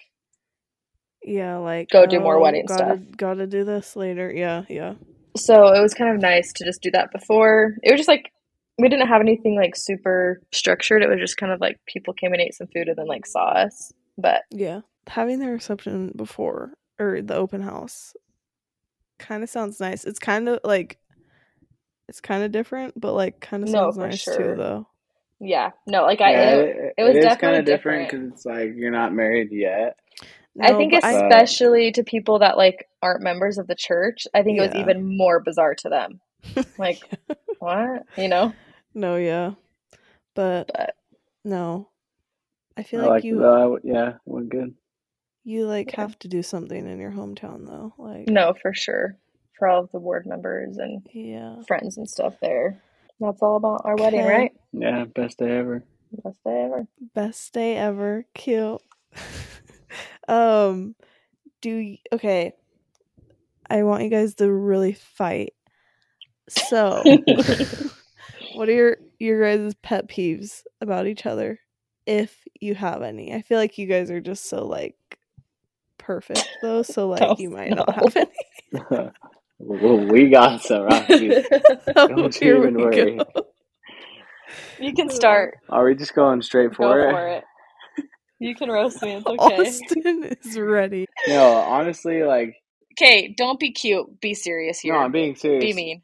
Yeah, like Go do more oh, wedding gotta, stuff. Gotta do this later. Yeah, yeah. so it was kind of nice to just do that before. It was just like we didn't have anything like super structured. It was just kind of like people came and ate some food and then like saw us. But Yeah. Having the reception before or the open house kind of sounds nice. It's kind of like it's kind of different, but like kind of sounds for nice sure. too though. yeah, no, like I yeah, it, it was is definitely kind of different different. because it's like you're not married yet. I think but I- especially to people that like aren't members of the church, I think it was even more bizarre to them. Like what? You know? no, yeah. But, But no. I feel I like like you though. I w- yeah, went good. You like Yeah. have to do something in your hometown though. Like no, for sure. For all of the board members and yeah. friends and stuff there. That's all about our wedding, Okay. right? Yeah, best day ever. Best day ever. Best day ever. Cute. um do y- okay. I want you guys to really fight. So, what are your your guys' pet peeves about each other if you have any? I feel like you guys are just so like perfect though, so like Oh, you might not have any. well, we got some, Roxy. Don't oh, here you even worry. go. you can oh. start. Are we just going straight Go for it? for it. You can roast me. It's okay. Austin is ready. No, honestly, like Okay, don't be cute. Be serious here. no, I'm being serious. be mean.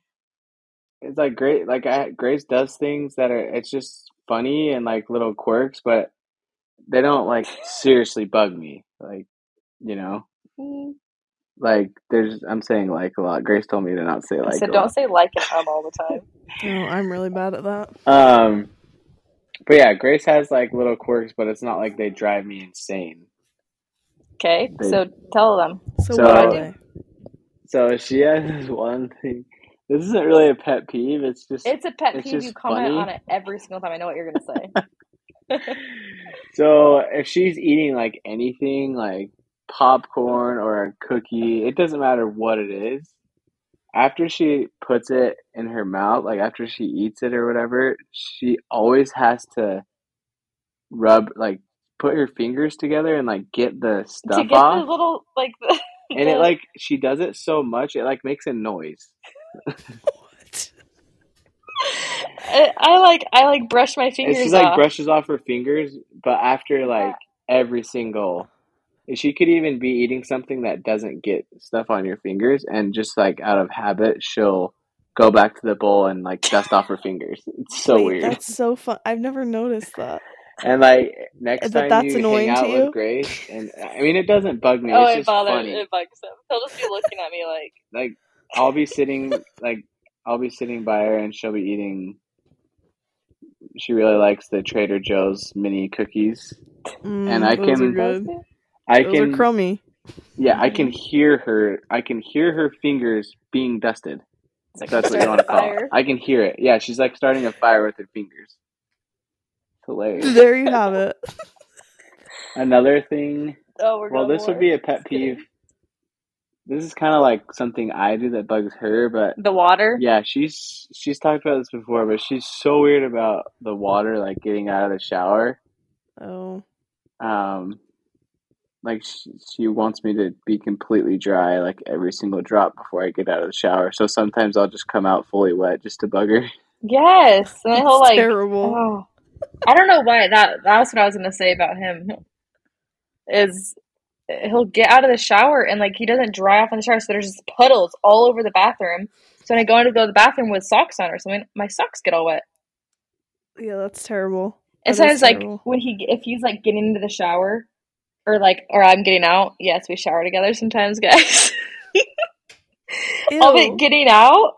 It's like great. Like I, Grace does things that are. It's just funny and like little quirks, but they don't like seriously bug me. Like you know, Mm, like there's. I'm saying like a lot. Grace told me to not say I like. said a don't lot. say like and um all the time. No, I'm really bad at that. Um, but yeah, Grace has like little quirks, but it's not like they drive me insane. Okay, They- so tell them. So, So- what are they? So she has this one thing. This isn't really a pet peeve. It's just It's a pet It's peeve. just You comment funny. on it every single time. I know what you're gonna say. so if she's eating like anything like popcorn or a cookie, it doesn't matter what it is. After she puts it in her mouth, like after she eats it or whatever, she always has to rub like put her fingers together and like get the to stuff get off. the little like the, and it like she does it so much it like makes a noise. What? I, I like I like brush my And fingers she like off. brushes off her fingers, but after like every single she could even be eating something that doesn't get stuff on your fingers and just like out of habit she'll go back to the bowl and like dust off her fingers. It's so Wait, weird. That's so fun. I've never noticed that. And like next But time that's you annoying hang to out you? with Grace and I mean it doesn't bug me, oh, it's it just bothers funny. it bugs him. He'll just be looking at me like Like I'll be sitting like I'll be sitting by her and she'll be eating she really likes the Trader Joe's mini cookies. Mm, I those are can- good. I Those can are crummy. Yeah, I can hear her. I can hear her fingers being dusted. it's like That's what you want to call fire. it. I can hear it. Yeah, she's like starting a fire with her fingers. Hilarious. There you have it. Another thing. Oh, we're Well, going this would be a pet Just kidding. peeve. This is kind of like something I do that bugs her, but The water. yeah, she's she's talked about this before, but she's so weird about the water like getting out of the shower. Oh, Um, like she, she wants me to be completely dry, like every single drop before I get out of the shower. So sometimes I'll just come out fully wet just to bug her. Yes, and then he'll that's like. terrible. Oh, I don't know why that. That's what I was gonna say about him. Is he'll get out of the shower and like he doesn't dry off in the shower, so there's just puddles all over the bathroom. So when I go in to go to the bathroom with socks on or something, my socks get all wet. Yeah, that's terrible. And That so I is was like, when he if he's like getting into the shower, or like, or I'm getting out. Yes, we shower together sometimes, guys. I'll be getting out,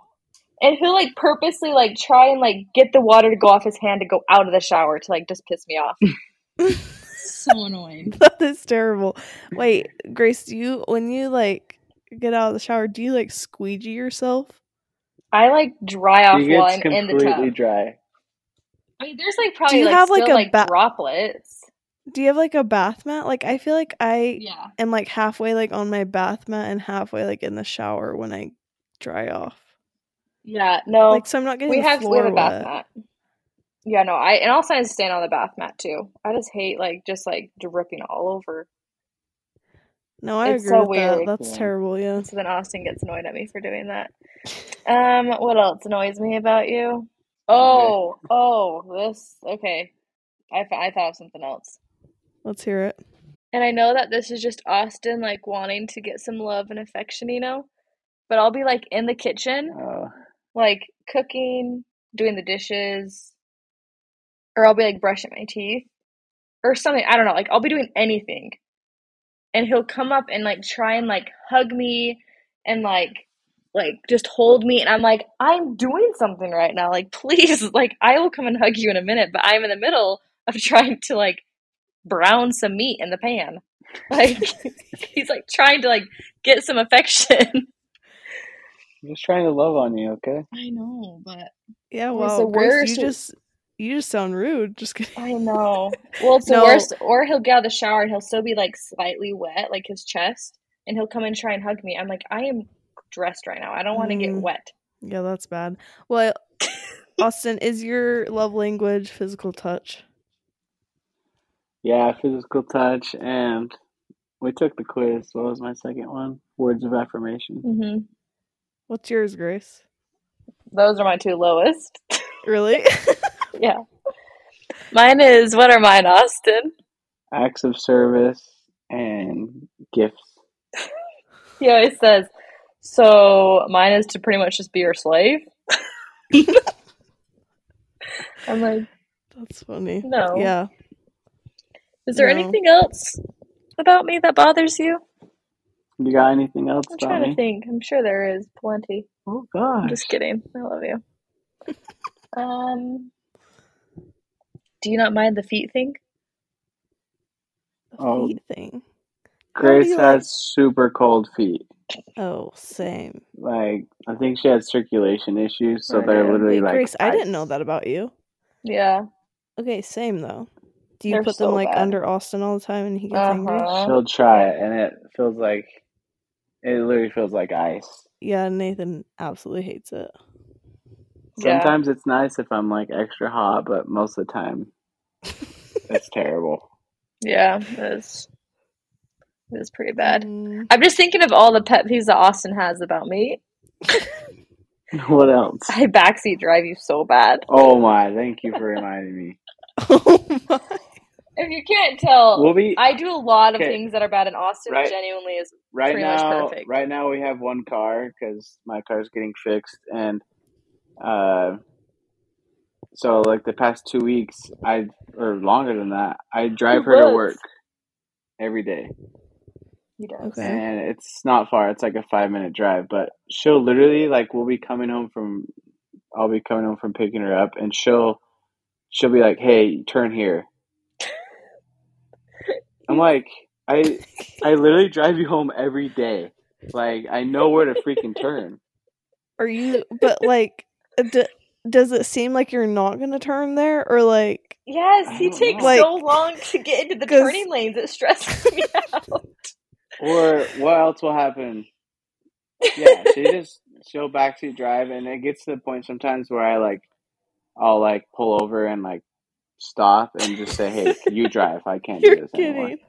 and he'll like purposely like try and like get the water to go off his hand to go out of the shower to like just piss me off. so annoying. that is terrible. Wait, Grace, do you when you like get out of the shower, do you like squeegee yourself? I like dry off She while I'm in the completely tub. dry. I mean, there's like probably you like have, still like, a like ba- droplets. Do you have like a bath mat? Like I feel like I Yeah. am like halfway like on my bath mat and halfway like in the shower when I dry off. Yeah, no, Like so I'm not getting we the have we have a bath wet. mat. Yeah, no, I and I'll sometimes stand on the bath mat too. I just hate like just like dripping all over. No, I It's agree so with that. weird. That's Yeah. terrible, yeah. So then Austin gets annoyed at me for doing that. Um, what else annoys me about you? Oh, oh, this okay. I I thought of something else. Let's hear it. And I know that this is just Austin like wanting to get some love and affection, you know? But I'll be like in the kitchen, Oh, like cooking, doing the dishes, or I'll be like brushing my teeth or something. I don't know. Like I'll be doing anything. And he'll come up and like try and like hug me and like like just hold me and I'm like, I'm doing something right now. Like please, like I will come and hug you in a minute, but I'm in the middle of trying to like brown some meat in the pan. Like he's like trying to like get some affection. I'm just trying to love on you, okay? I know, but Yeah, It's wow, the Grace, worst. you just you just sound rude. Just kidding. I know. Well, it's the worst. Or he'll get out of the shower and he'll still be like slightly wet, like his chest, and he'll come and try and hug me. I'm like, I am dressed right now. I don't want to get Mm. wet. Yeah, that's bad. Well, Austin, is your love language physical touch? Yeah, physical touch, and we took the quiz. What was my second one? Words of affirmation. hmm What's yours, Grace? Those are my two lowest. Really? yeah. Mine is what are mine, Austin? Acts of service and gifts. He always says. So mine is to pretty much just be your slave. I'm like, that's funny. no. Yeah. Is there No. anything else about me that bothers you? You got anything else I'm trying me? to think. I'm sure there is plenty. Oh I'm gosh. just kidding. I love you. Um, do you not mind the feet thing? The Oh. feet thing. Grace has like- super cold feet. Oh, same. Like I think she had circulation issues, so I they're do. literally Wait, like Grace, I didn't know that about you. Yeah. Okay, same though. Do you They're put them so like bad. under Austin all the time and he gets angry? Uh-huh. She'll try it, and it feels like it literally feels like ice. Yeah, Nathan absolutely hates it. Yeah. Sometimes it's nice if I'm like extra hot, but most of the time it's terrible. Yeah, it is. It is pretty bad. Mm, I'm just thinking of all the pet peeves that Austin has about me. What else? I backseat drive you so bad. Oh my! Thank you for reminding me. oh my. If you can't tell, We'll be I do a lot of Okay. things that are bad, in Austin Right. genuinely is. right pretty much now. perfect. Right now we have one car because my car's getting fixed, and uh, so like the past two weeks, I or longer than that, I drive Two her to work every day. He does. Okay. and it's not far. It's like a five minute drive, but she'll literally like we'll be coming home from I'll be coming home from picking her up, and she'll she'll be like, "Hey, turn here." I'm like, I I literally drive you home every day. Like I know where to freaking turn. Are you? But like, d- does it seem like you're not gonna turn there, or like? Yes, he takes know. so Like- long to get into the 'cause- turning lanes. It stresses me out. Or what else will happen? Yeah, she just she'll backseat drive, and it gets to the point sometimes where I like I'll like pull over and like stop and just say, "Hey, you drive. I can't do You're this anymore." kidding.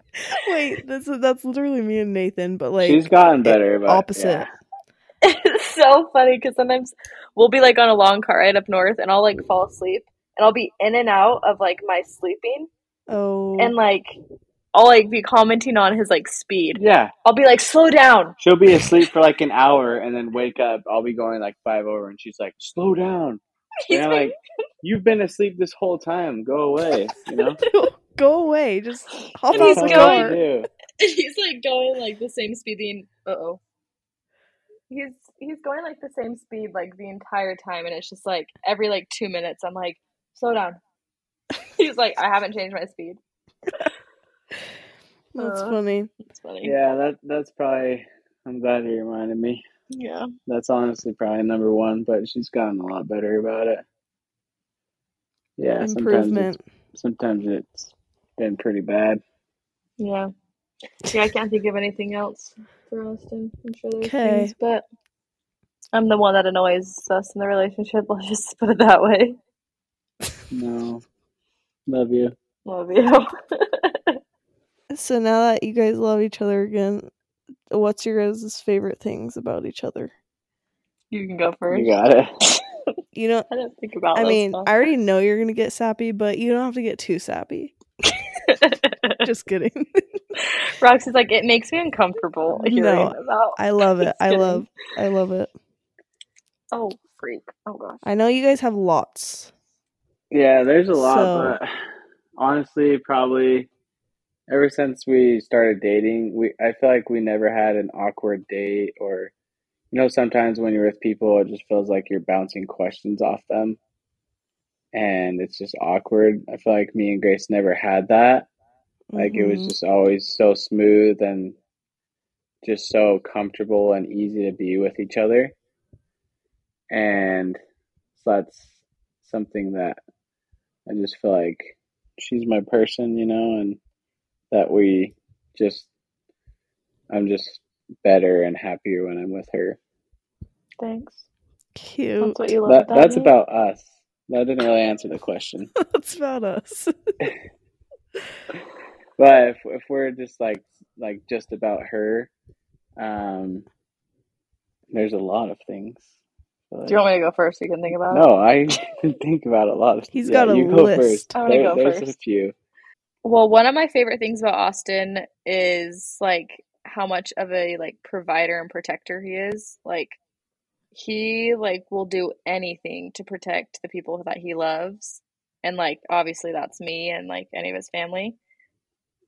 Wait, that's that's literally me and Nathan, but like She's gotten better, but opposite. yeah. it's so funny because sometimes we'll be like on a long car ride up north, and I'll like fall asleep, and I'll be in and out of like my sleeping, Oh, and like I'll like be commenting on his like speed. Yeah, I'll be like, slow down. she'll be asleep for like an hour and then wake up. I'll be going like five over, and she's like, "Slow down." He's And I'm like, "You've been asleep this whole time. Go away." You know. Go away. Just hop And out he's the going- what car. you do. he's like going like the same speed. The uh oh. He's he's going like the same speed like the entire time, and it's just like every like two minutes, I'm like, slow down. he's like, I haven't changed my speed. That's Uh. funny. It's funny. Yeah, that that's probably. I'm glad you reminded me. Yeah. That's honestly probably number one, but she's gotten a lot better about it. Yeah, sometimes Improvement. it's, sometimes it's been pretty bad. Yeah. Yeah, I can't think of anything else for Austin. I'm sure there's Okay. things, but I'm the one that annoys us in the relationship. Let's just put it that way. No, love you. Love you. So now that you guys love each other again, what's your guys' favorite things about each other? you can go first. You got it. You know, I didn't think about I mean, stuff. I already know you're gonna get sappy, but you don't have to get too sappy. Just kidding. Roxy's like, it makes me uncomfortable hearing No, about. I love it. I kidding. love. I love it. Oh, freak. Oh, gosh. I know you guys have lots. Yeah, there's a lot, So- but honestly, probably ever since we started dating, we I feel like we never had an awkward date or you know, sometimes when you're with people it just feels like you're bouncing questions off them and it's just awkward. I feel like me and Grace never had that. Like it was Mhm. just always so smooth and just so comfortable and easy to be with each other. And so that's something that I just feel like she's my person, you know, and that we just I'm just better and happier when I'm with her. Thanks. cute. That's what you love That about that's me? about us. That didn't really answer the question. That's about us. But if if we're just like like just about her, um, there's a lot of things. But- Do you want me to go first so you can think about it? no, I can think about a lot of. He's yeah, got a you go list. first. I'm gonna There- go there's a few. Well, one of my favorite things about Austin is like how much of a like provider and protector he is. Like he like will do anything to protect the people that he loves. And like obviously that's me and like any of his family.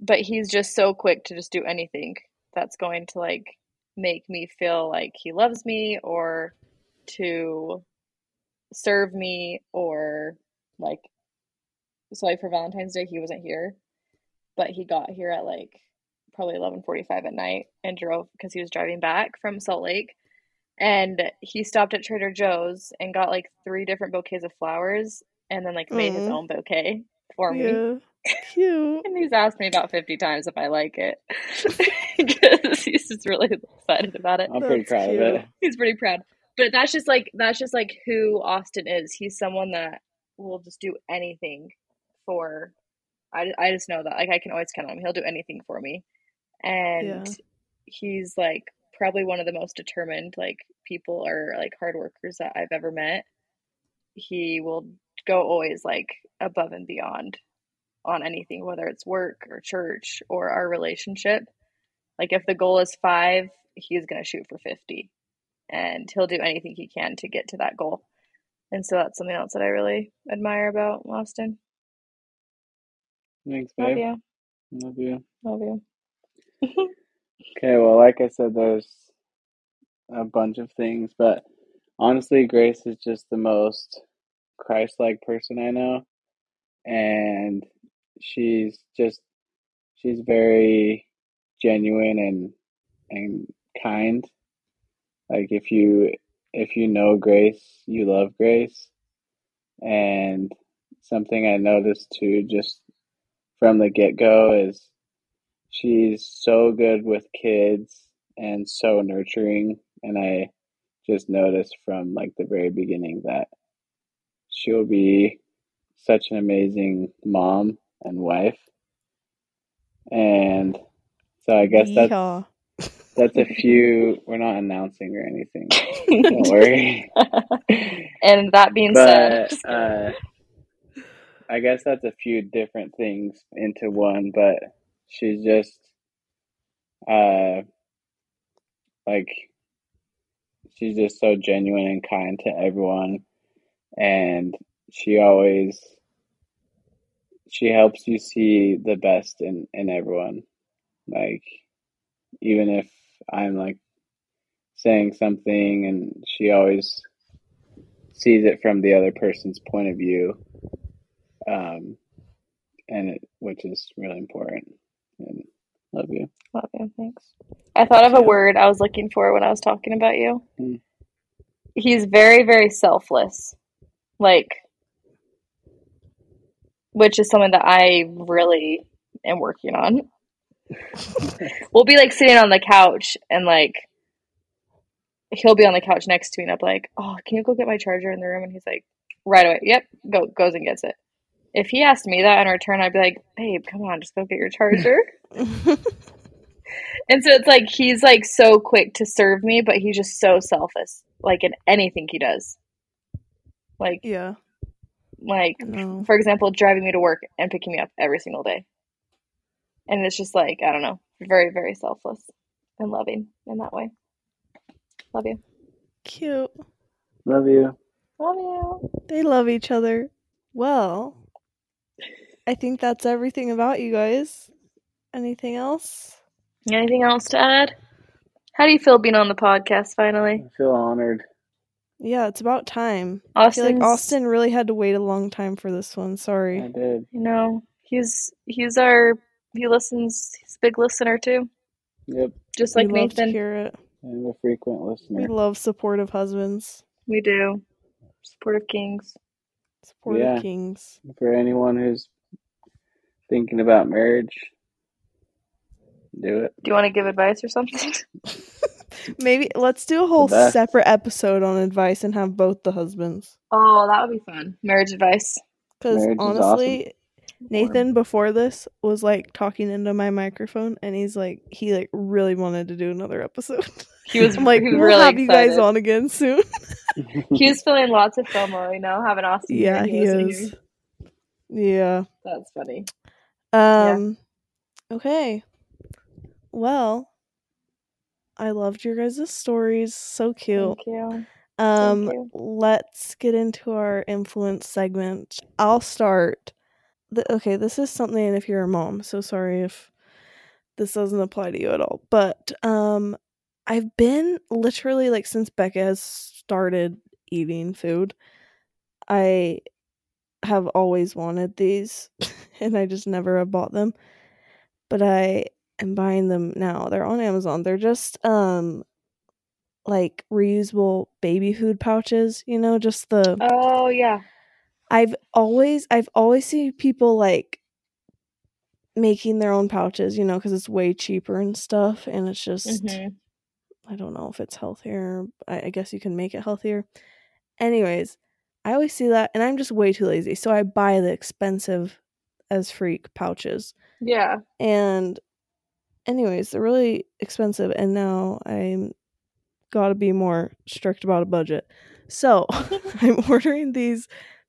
But he's just so quick to just do anything that's going to like make me feel like he loves me or to serve me or like so like for Valentine's Day he wasn't here but he got here at like probably 11:45 at night and drove because he was driving back from Salt Lake. And he stopped at Trader Joe's and got like three different bouquets of flowers and then like made his own bouquet for me. Cute. and he's asked me about 50 times if I like it. Because he's just really excited about it. I'm pretty That's proud of it. he's pretty proud. But that's just like that's just like who Austin is. He's someone that will just do anything for I, I just know that like I can always count on him he'll do anything for me and Yeah. he's like probably one of the most determined like people or like hard workers that I've ever met he will go always like above and beyond on anything whether it's work or church or our relationship like if the goal is 5 he's going to shoot for 50 and he'll do anything he can to get to that goal. And so that's something else that I really admire about Austin. Thanks, babe. Love you. Love you. Love you. Okay, well, like I said, there's a bunch of things, but honestly, Grace is just the most Christ-like person I know, and she's just she's very genuine and and kind. Like if you if you know Grace, you love Grace, and something I noticed too, just from the get-go, is she's so good with kids and so nurturing. And i just noticed from like the very beginning that she'll be such an amazing mom and wife. And so i guess that's Yeehaw. that's a few we're not announcing or anything. Don't worry. And that being said, uh, I guess that's a few different things into one. But she's just uh like she's just so genuine and kind to everyone and she always she helps you see the best in in everyone like even if i'm like saying something and she always sees it from the other person's point of view um and it which is really important and love you Love you. Thanks. I thought of a word I was looking for when I was talking about you. Hmm. He's very, very selfless. Like, which is something that I really am working on. we'll be like sitting on the couch and like he'll be on the couch next to me and I'm like, Oh, can you go get my charger in the room? And he's like, Right away. Yep, go goes and gets it. If he asked me that in return, I'd be like, Babe, come on, just go get your charger. And so it's like he's like so quick to serve me, but he's just so selfish, like in anything he does. Like, yeah. like No. for example, driving me to work and picking me up every single day. And it's just like I don't know, very very selfless and loving in that way. Love you, Cute. love you love you. They love each other. Well, I think that's everything about you guys. Anything else? Anything else to add? How do you feel being on the podcast finally? i feel honored Yeah, it's about time. I feel like Austin really had to wait a long time for this one. Sorry, I did you know, he's he's our he listens. He's a big listener too, yep just like we love to Nathan. hear it. i'm a frequent listener. We love supportive husbands, We do. Supportive kings. supportive Yeah. kings. for anyone who's thinking about marriage do it Do you want to give advice or something? Maybe let's do a whole separate episode on advice and have both the husbands. Oh, that would be fun. Marriage advice. Because Marriage is honestly, Nathan before this was like talking into my microphone, and he's like, he like really wanted to do another episode. He was I'm like, we'll really have you guys on again soon. He was feeling lots of FOMO, you know, having Austin. here, yeah, he wasn't is. here. Yeah. That's funny. Um. Okay. Well, I loved your guys' stories. So cute. Thank you. Um, you. let's get into our influence segment. I'll start. The, okay, this is something if you're a mom. So sorry if this doesn't apply to you at all. But um, I've been literally like since Becca has started eating food, I have always wanted these, and I just never have bought them. But I am buying them now. They're on Amazon. They're just um like reusable baby food pouches, you know, just the Oh yeah. I've always I've always seen people like making their own pouches, you know, cuz it's way cheaper and stuff and it's just Mhm. I don't know if it's healthier. I, I guess you can make it healthier. Anyways, I always see that and I'm just way too lazy. So I buy the expensive as freak pouches. Yeah. And anyways, they're really expensive and now I'm got to be more strict about a budget. So, I'm ordering these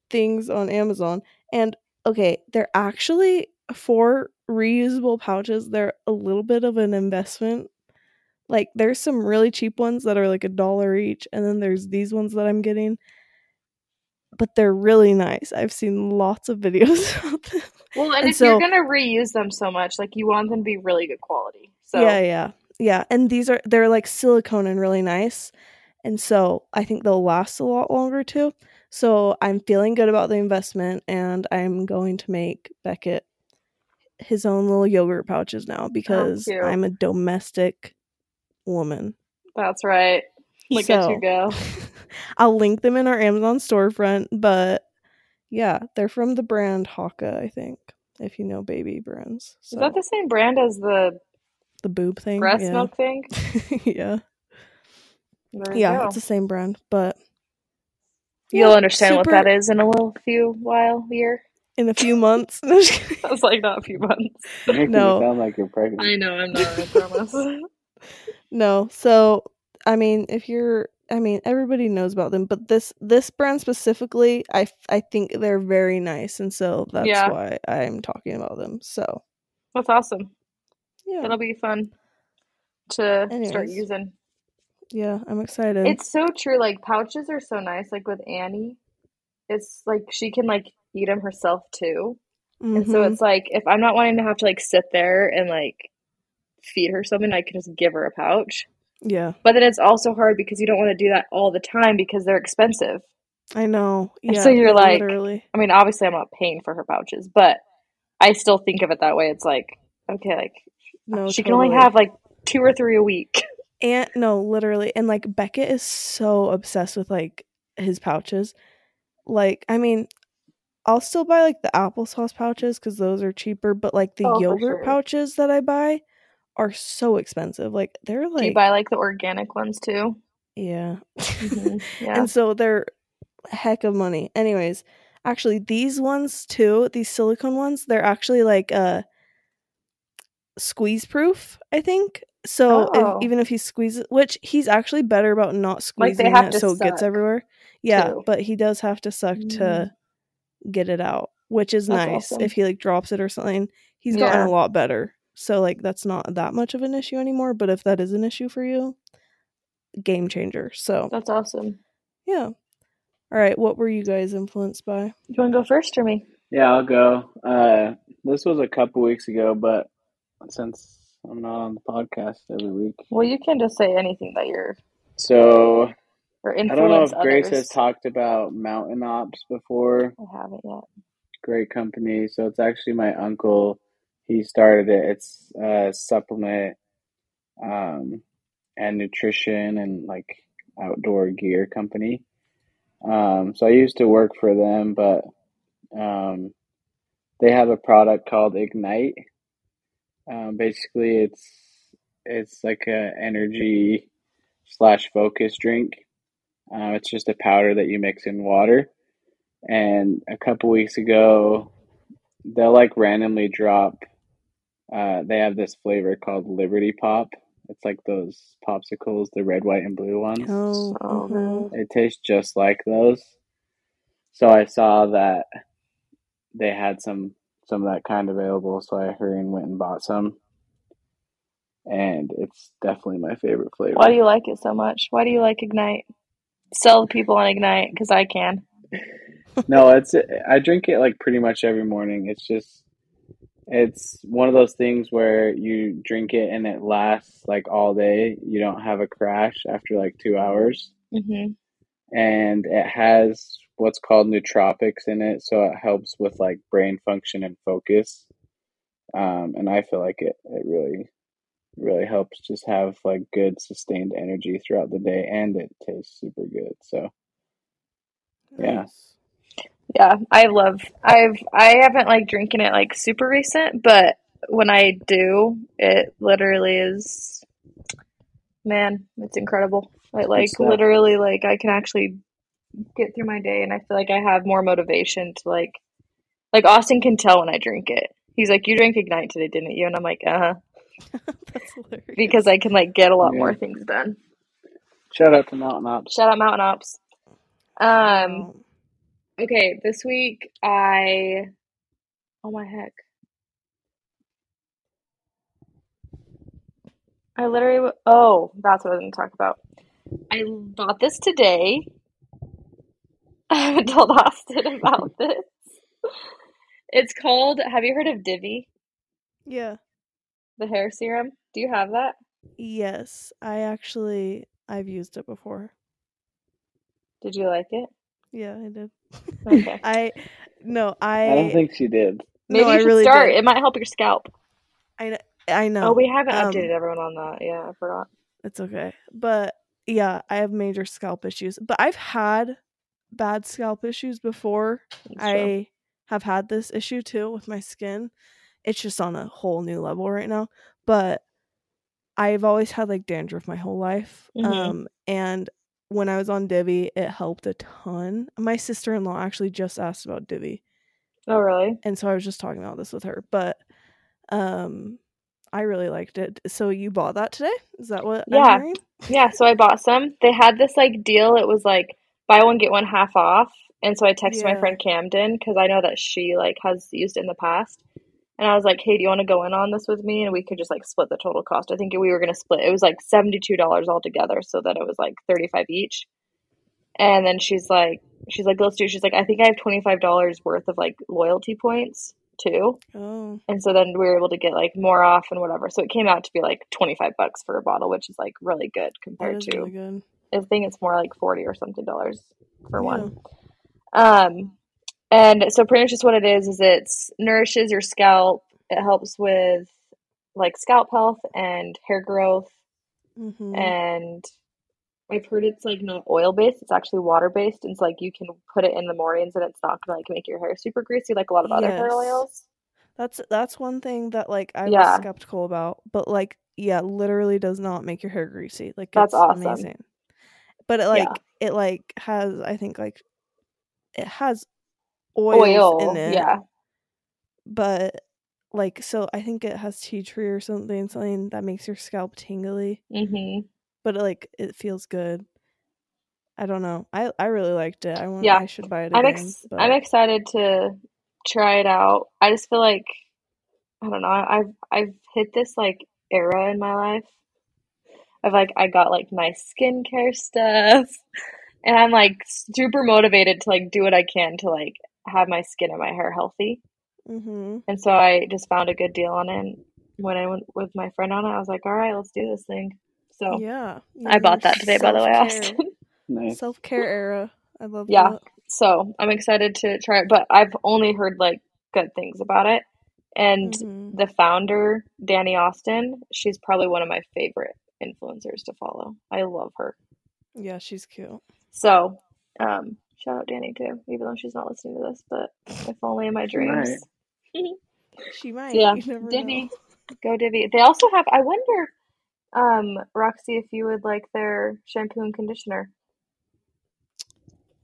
things on Amazon and okay, they're actually for reusable pouches, they're a little bit of an investment. Like there's some really cheap ones that are like a dollar each and then there's these ones that I'm getting but they're really nice. I've seen lots of videos about them. Well, and, And if you're gonna reuse them so much, like you want them to be really good quality. So Yeah, yeah. Yeah. And these are they're like silicone and really nice. And so I think they'll last a lot longer too. So I'm feeling good about the investment and I'm going to make Beckett his own little yogurt pouches now because cute. I'm a domestic woman. that's right. Look at So- you go. I'll link them in our Amazon storefront, but yeah, they're from the brand Hakaa, I think, if you know baby brands. So Is that the same brand as the the boob thing? breast yeah. milk thing? yeah. There Yeah, it's the same brand, but You'll yeah, understand what that is in a little few while year. in a few months. No, just kidding. I was like, not a few months. You're No. me sound like you're pregnant. I know, I'm not. I promise. no. So, I mean, if you're, I mean, everybody knows about them, but this this brand specifically, I I think they're very nice, and so that's Yeah. why I'm talking about them. So, That's awesome. Yeah. It'll be fun to start using. Yeah, I'm excited. It's so true. Like pouches are so nice. Like with Annie, it's like she can like eat them herself too. And so Mhm. it's like if I'm not wanting to have to like sit there and like feed her something, I can just give her a pouch. Yeah, But then it's also hard because you don't want to do that all the time because they're expensive. I know. And Yeah, so you're like- literally. I mean, obviously I'm not paying for her pouches, but I still think of it that way. It's like, okay, like No, she can only have like two or three a week. and no, literally, and like Beckett is so obsessed with like his pouches. Like, I mean, I'll still buy like the applesauce pouches because those are cheaper, but like the Oh, yogurt sure. pouches that I buy are so expensive. Like they're like Do you buy like the organic ones too? yeah, Mhm, Yeah. and so they're heck of money. Anyways, actually, these ones too, these silicone ones, they're actually like uh squeeze proof. I think. So Oh. if, even if he squeezes, which he's actually better about not squeezing have it so it gets everywhere. Yeah, too. but he does have to suck to get it out, which is That's nice. awesome. If he like drops it or something, he's gotten Yeah. a lot better. So like that's not that much of an issue anymore. But if that is an issue for you, game changer. So That's awesome. yeah. All right, what were you guys influenced by? Do you want to go first or me? Yeah, I'll go. Uh, this was a couple weeks ago, but since I'm not on the podcast every week, Well, you can just say anything that you're so or I don't know influence if Grace has talked about Mountain Ops before. I haven't yet. Great company. So it's actually my uncle. He started it. It's a supplement um, and nutrition and like outdoor gear company. Um, so I used to work for them, but um, they have a product called Ignite. Um, basically, it's it's like a energy slash focus drink. Uh, it's just a powder that you mix in water. And a couple weeks ago, they'll like randomly drop. Uh, they have this flavor called Liberty Pop. It's like those popsicles, the red, white, and blue ones. Oh, So mhm. It tastes just like those. So I saw that they had some some of that kind available, so I hurried and went and bought some. And it's definitely my favorite flavor. Why do you like it so much? Why do you like Ignite? Sell the people on Ignite because I can. No, it's I drink it like pretty much every morning. It's just it's one of those things where you drink it and it lasts like all day. You don't have a crash after like 2 hours. hmm and it has what's called nootropics in it, so it helps with like brain function and focus. Um, and I feel like it it really really helps just have like good sustained energy throughout the day, and it tastes super good. So Yeah. Nice. Yeah, I love. I've I haven't like drinking it like super recent, but when I do, it literally is. Man, it's incredible. I like stuff. literally like I can actually get through my day, and I feel like I have more motivation to like. Like Austin can tell when I drink it. He's like, "You drank Ignite today, didn't you?" And I'm like, "Uh huh," because I can like get a lot more things done. shout out to Mountain Ops. Shout out Mountain Ops. Um. Okay, this week I. Oh my heck. I literally. Oh, that's what I was going to talk about. I bought this today. I haven't told Austin about this. It's called. Have you heard of Divi, yeah. the hair serum? Do you have that? Yes, I actually I've used it before. Did you like it? Yeah, I did. Okay. I no, I I don't think she did. Maybe no, you I should really start. did. It might help your scalp. I kn- I know. Oh, we haven't Um, updated everyone on that. Yeah, I forgot. It's okay. But yeah, I have major scalp issues. But I've had bad scalp issues before. I have had this issue too with my skin. It's just on a whole new level right now. But I've always had like dandruff my whole life. Mhm. Um and when I was on Divi, it helped a ton. My sister-in-law actually just asked about Divi. Oh, really? And so I was just talking about this with her. But um I really liked it. So you bought that today? Is that what Yeah. Yeah, so I bought some. They had this like deal. It was like buy one get one half off. And so I texted my friend Camden because I know that she like has used it in the past. And I was like, "Hey, do you want to go in on this with me?" And we could just like split the total cost. I think we were gonna split. It was like seventy two dollars altogether, so that it was like thirty five each. And then she's like, she's like, let's do. It. She's like, I think I have twenty five dollars worth of like loyalty points too. Oh, And so then we were able to get like more off and whatever. So it came out to be like twenty five bucks for a bottle, which is like really good compared to. really good. I think it's more like forty or something dollars for Yeah. one. Um, and so pretty much just what it is is it's nourishes your scalp. It helps with like scalp health and hair growth. Mm-hmm. And I've heard it's like not oil based; it's actually water based. And it's like you can put it in the mornings, and it's not gonna like make your hair super greasy like a lot of other hair oils. That's that's one thing that like I was Yeah. skeptical about, but like yeah, literally does not make your hair greasy. Like That's awesome. amazing. But it like it like has I think like it has Oil, in it. yeah, But like so I think it has tea tree or something, something that makes your scalp tingly. hmm But like it feels good. I don't know. I I really liked it. I want Yeah. I should buy it I'm ex- but I'm excited to try it out. I just feel like I don't know. I've I've hit this like era in my life of like I got like my skincare stuff, and I'm like super motivated to like do what I can to like have my skin and my hair healthy. Mhm. And so I just found a good deal on it. And when I went with my friend on it, I was like, "All right, let's do this thing." So Yeah. I bought that today, by the way, Austin. Nice. Self care era. I love Yeah. that. So I'm excited to try it, but I've only heard like good things about it. And Mhm. the founder, Dani Austin, she's probably one of my favorite influencers to follow. I love her. Yeah, she's cute. So, um, shout out Dani too, even though she's not listening to this, but if only in my She might. dreams. She might. yeah, You never Divi. know. Go Divi. They also have I wonder, um, Roxy, if you would like their shampoo and conditioner.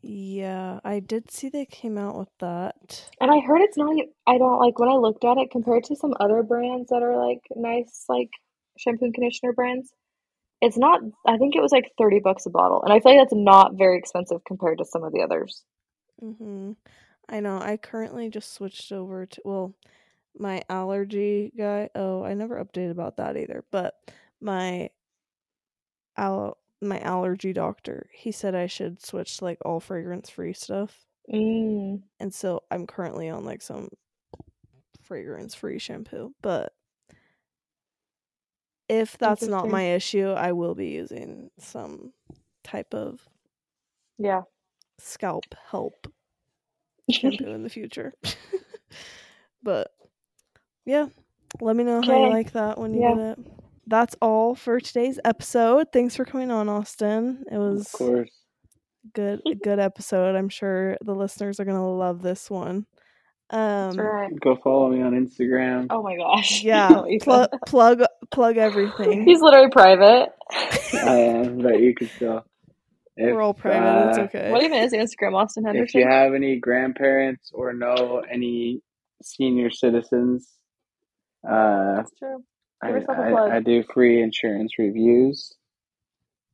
Yeah, I did see they came out with that. And I heard it's not, I don't like when I looked at it compared to some other brands that are like nice, like shampoo and conditioner brands. It's not, I think it was like 30 bucks a bottle. And I feel like that's not very expensive compared to some of the others. mm-hmm. I know. I currently just switched over to well, my allergy guy. Oh, I never updated about that either. But my al my allergy doctor, he said I should switch to like all fragrance free stuff. Mm, And so I'm currently on like some fragrance free shampoo. But if that's not my issue, I will be using some type of yeah. scalp help shampoo in the future. but yeah, let me know how you like that when you Yeah. get it. That's all for today's episode. Thanks for coming on, Austin. It Of was course. good a good episode. I'm sure the listeners are gonna love this one. That's Um right. Go follow me on Instagram. Oh my gosh. yeah, No, Ethan. plug plug plug everything. He's literally private. I am, but you can still. If, We're all private, it's uh, okay. What even is Instagram, Austin Henderson? If you have any grandparents or know any senior citizens, uh, That's true. I, Give yourself a plug. I, I do free insurance reviews.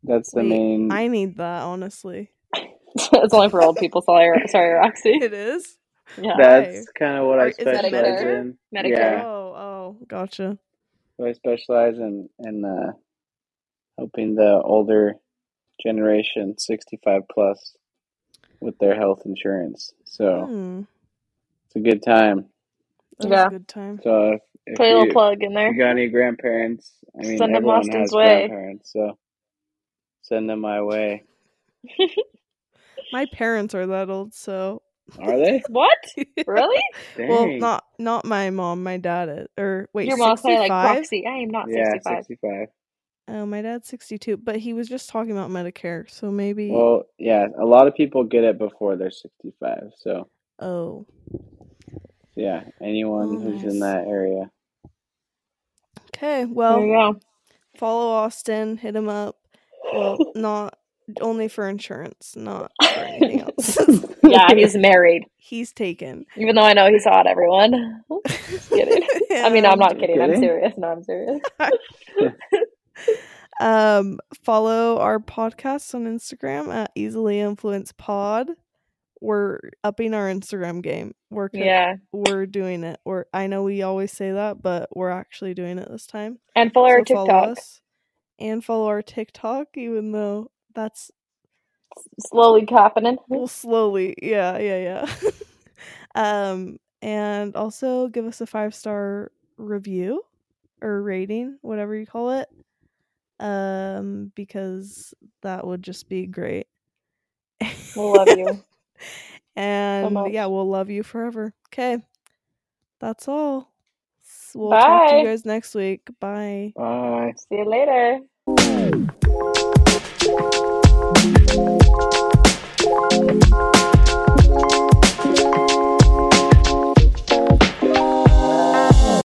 That's the Wait, main. I need that, honestly. it's only for old people. Sorry, sorry, Roxy. It is? Yeah. That's kind of what Or I specialize Medicare? in. Medicare? Yeah, Oh, oh, gotcha. so I specialize in in uh, helping the older generation, sixty five plus, with their health insurance. So Hmm. it's a good time. That Yeah. a good time. So if, if Put a little you, plug in if there. you got any grandparents, I mean, Send 'em everyone Austin's has way. grandparents, so send them my way. My parents are that old, so Are they? What? Really? Dang. well, not not my mom. My dad is. Or wait, Your mom's probably like sixty-five. Roxy. I am not yeah, 65. 65. Oh, my dad's sixty-two, but he was just talking about Medicare, so maybe. Well, yeah, a lot of people get it before they're 65. So, oh, yeah, anyone Oh, who's nice. in that area. There okay. you Well, go. follow Austin. Hit him up. Well, not only for insurance, not for anything else. Yeah, he's married. he's taken. Even though I know he's hot, everyone. Just kidding. I mean, I'm not And, kidding. I'm serious. No, I'm serious. Um, follow our podcast on Instagram at Easily Influence Pod. we're upping our Instagram game. We're co- Yeah. we're doing it. We're I know we always say that, but we're actually doing it this time. And follow our So follow TikTok. us and follow our TikTok, even though that's Slowly happening. well slowly. Yeah, yeah, yeah. um, and also give us a five star review or rating, whatever you call it. Um, because that would just be great. We'll love you. and much. yeah, we'll love you forever. Okay. That's all. S- We'll talk to you Bye. guys next week. Bye. Bye. See you later.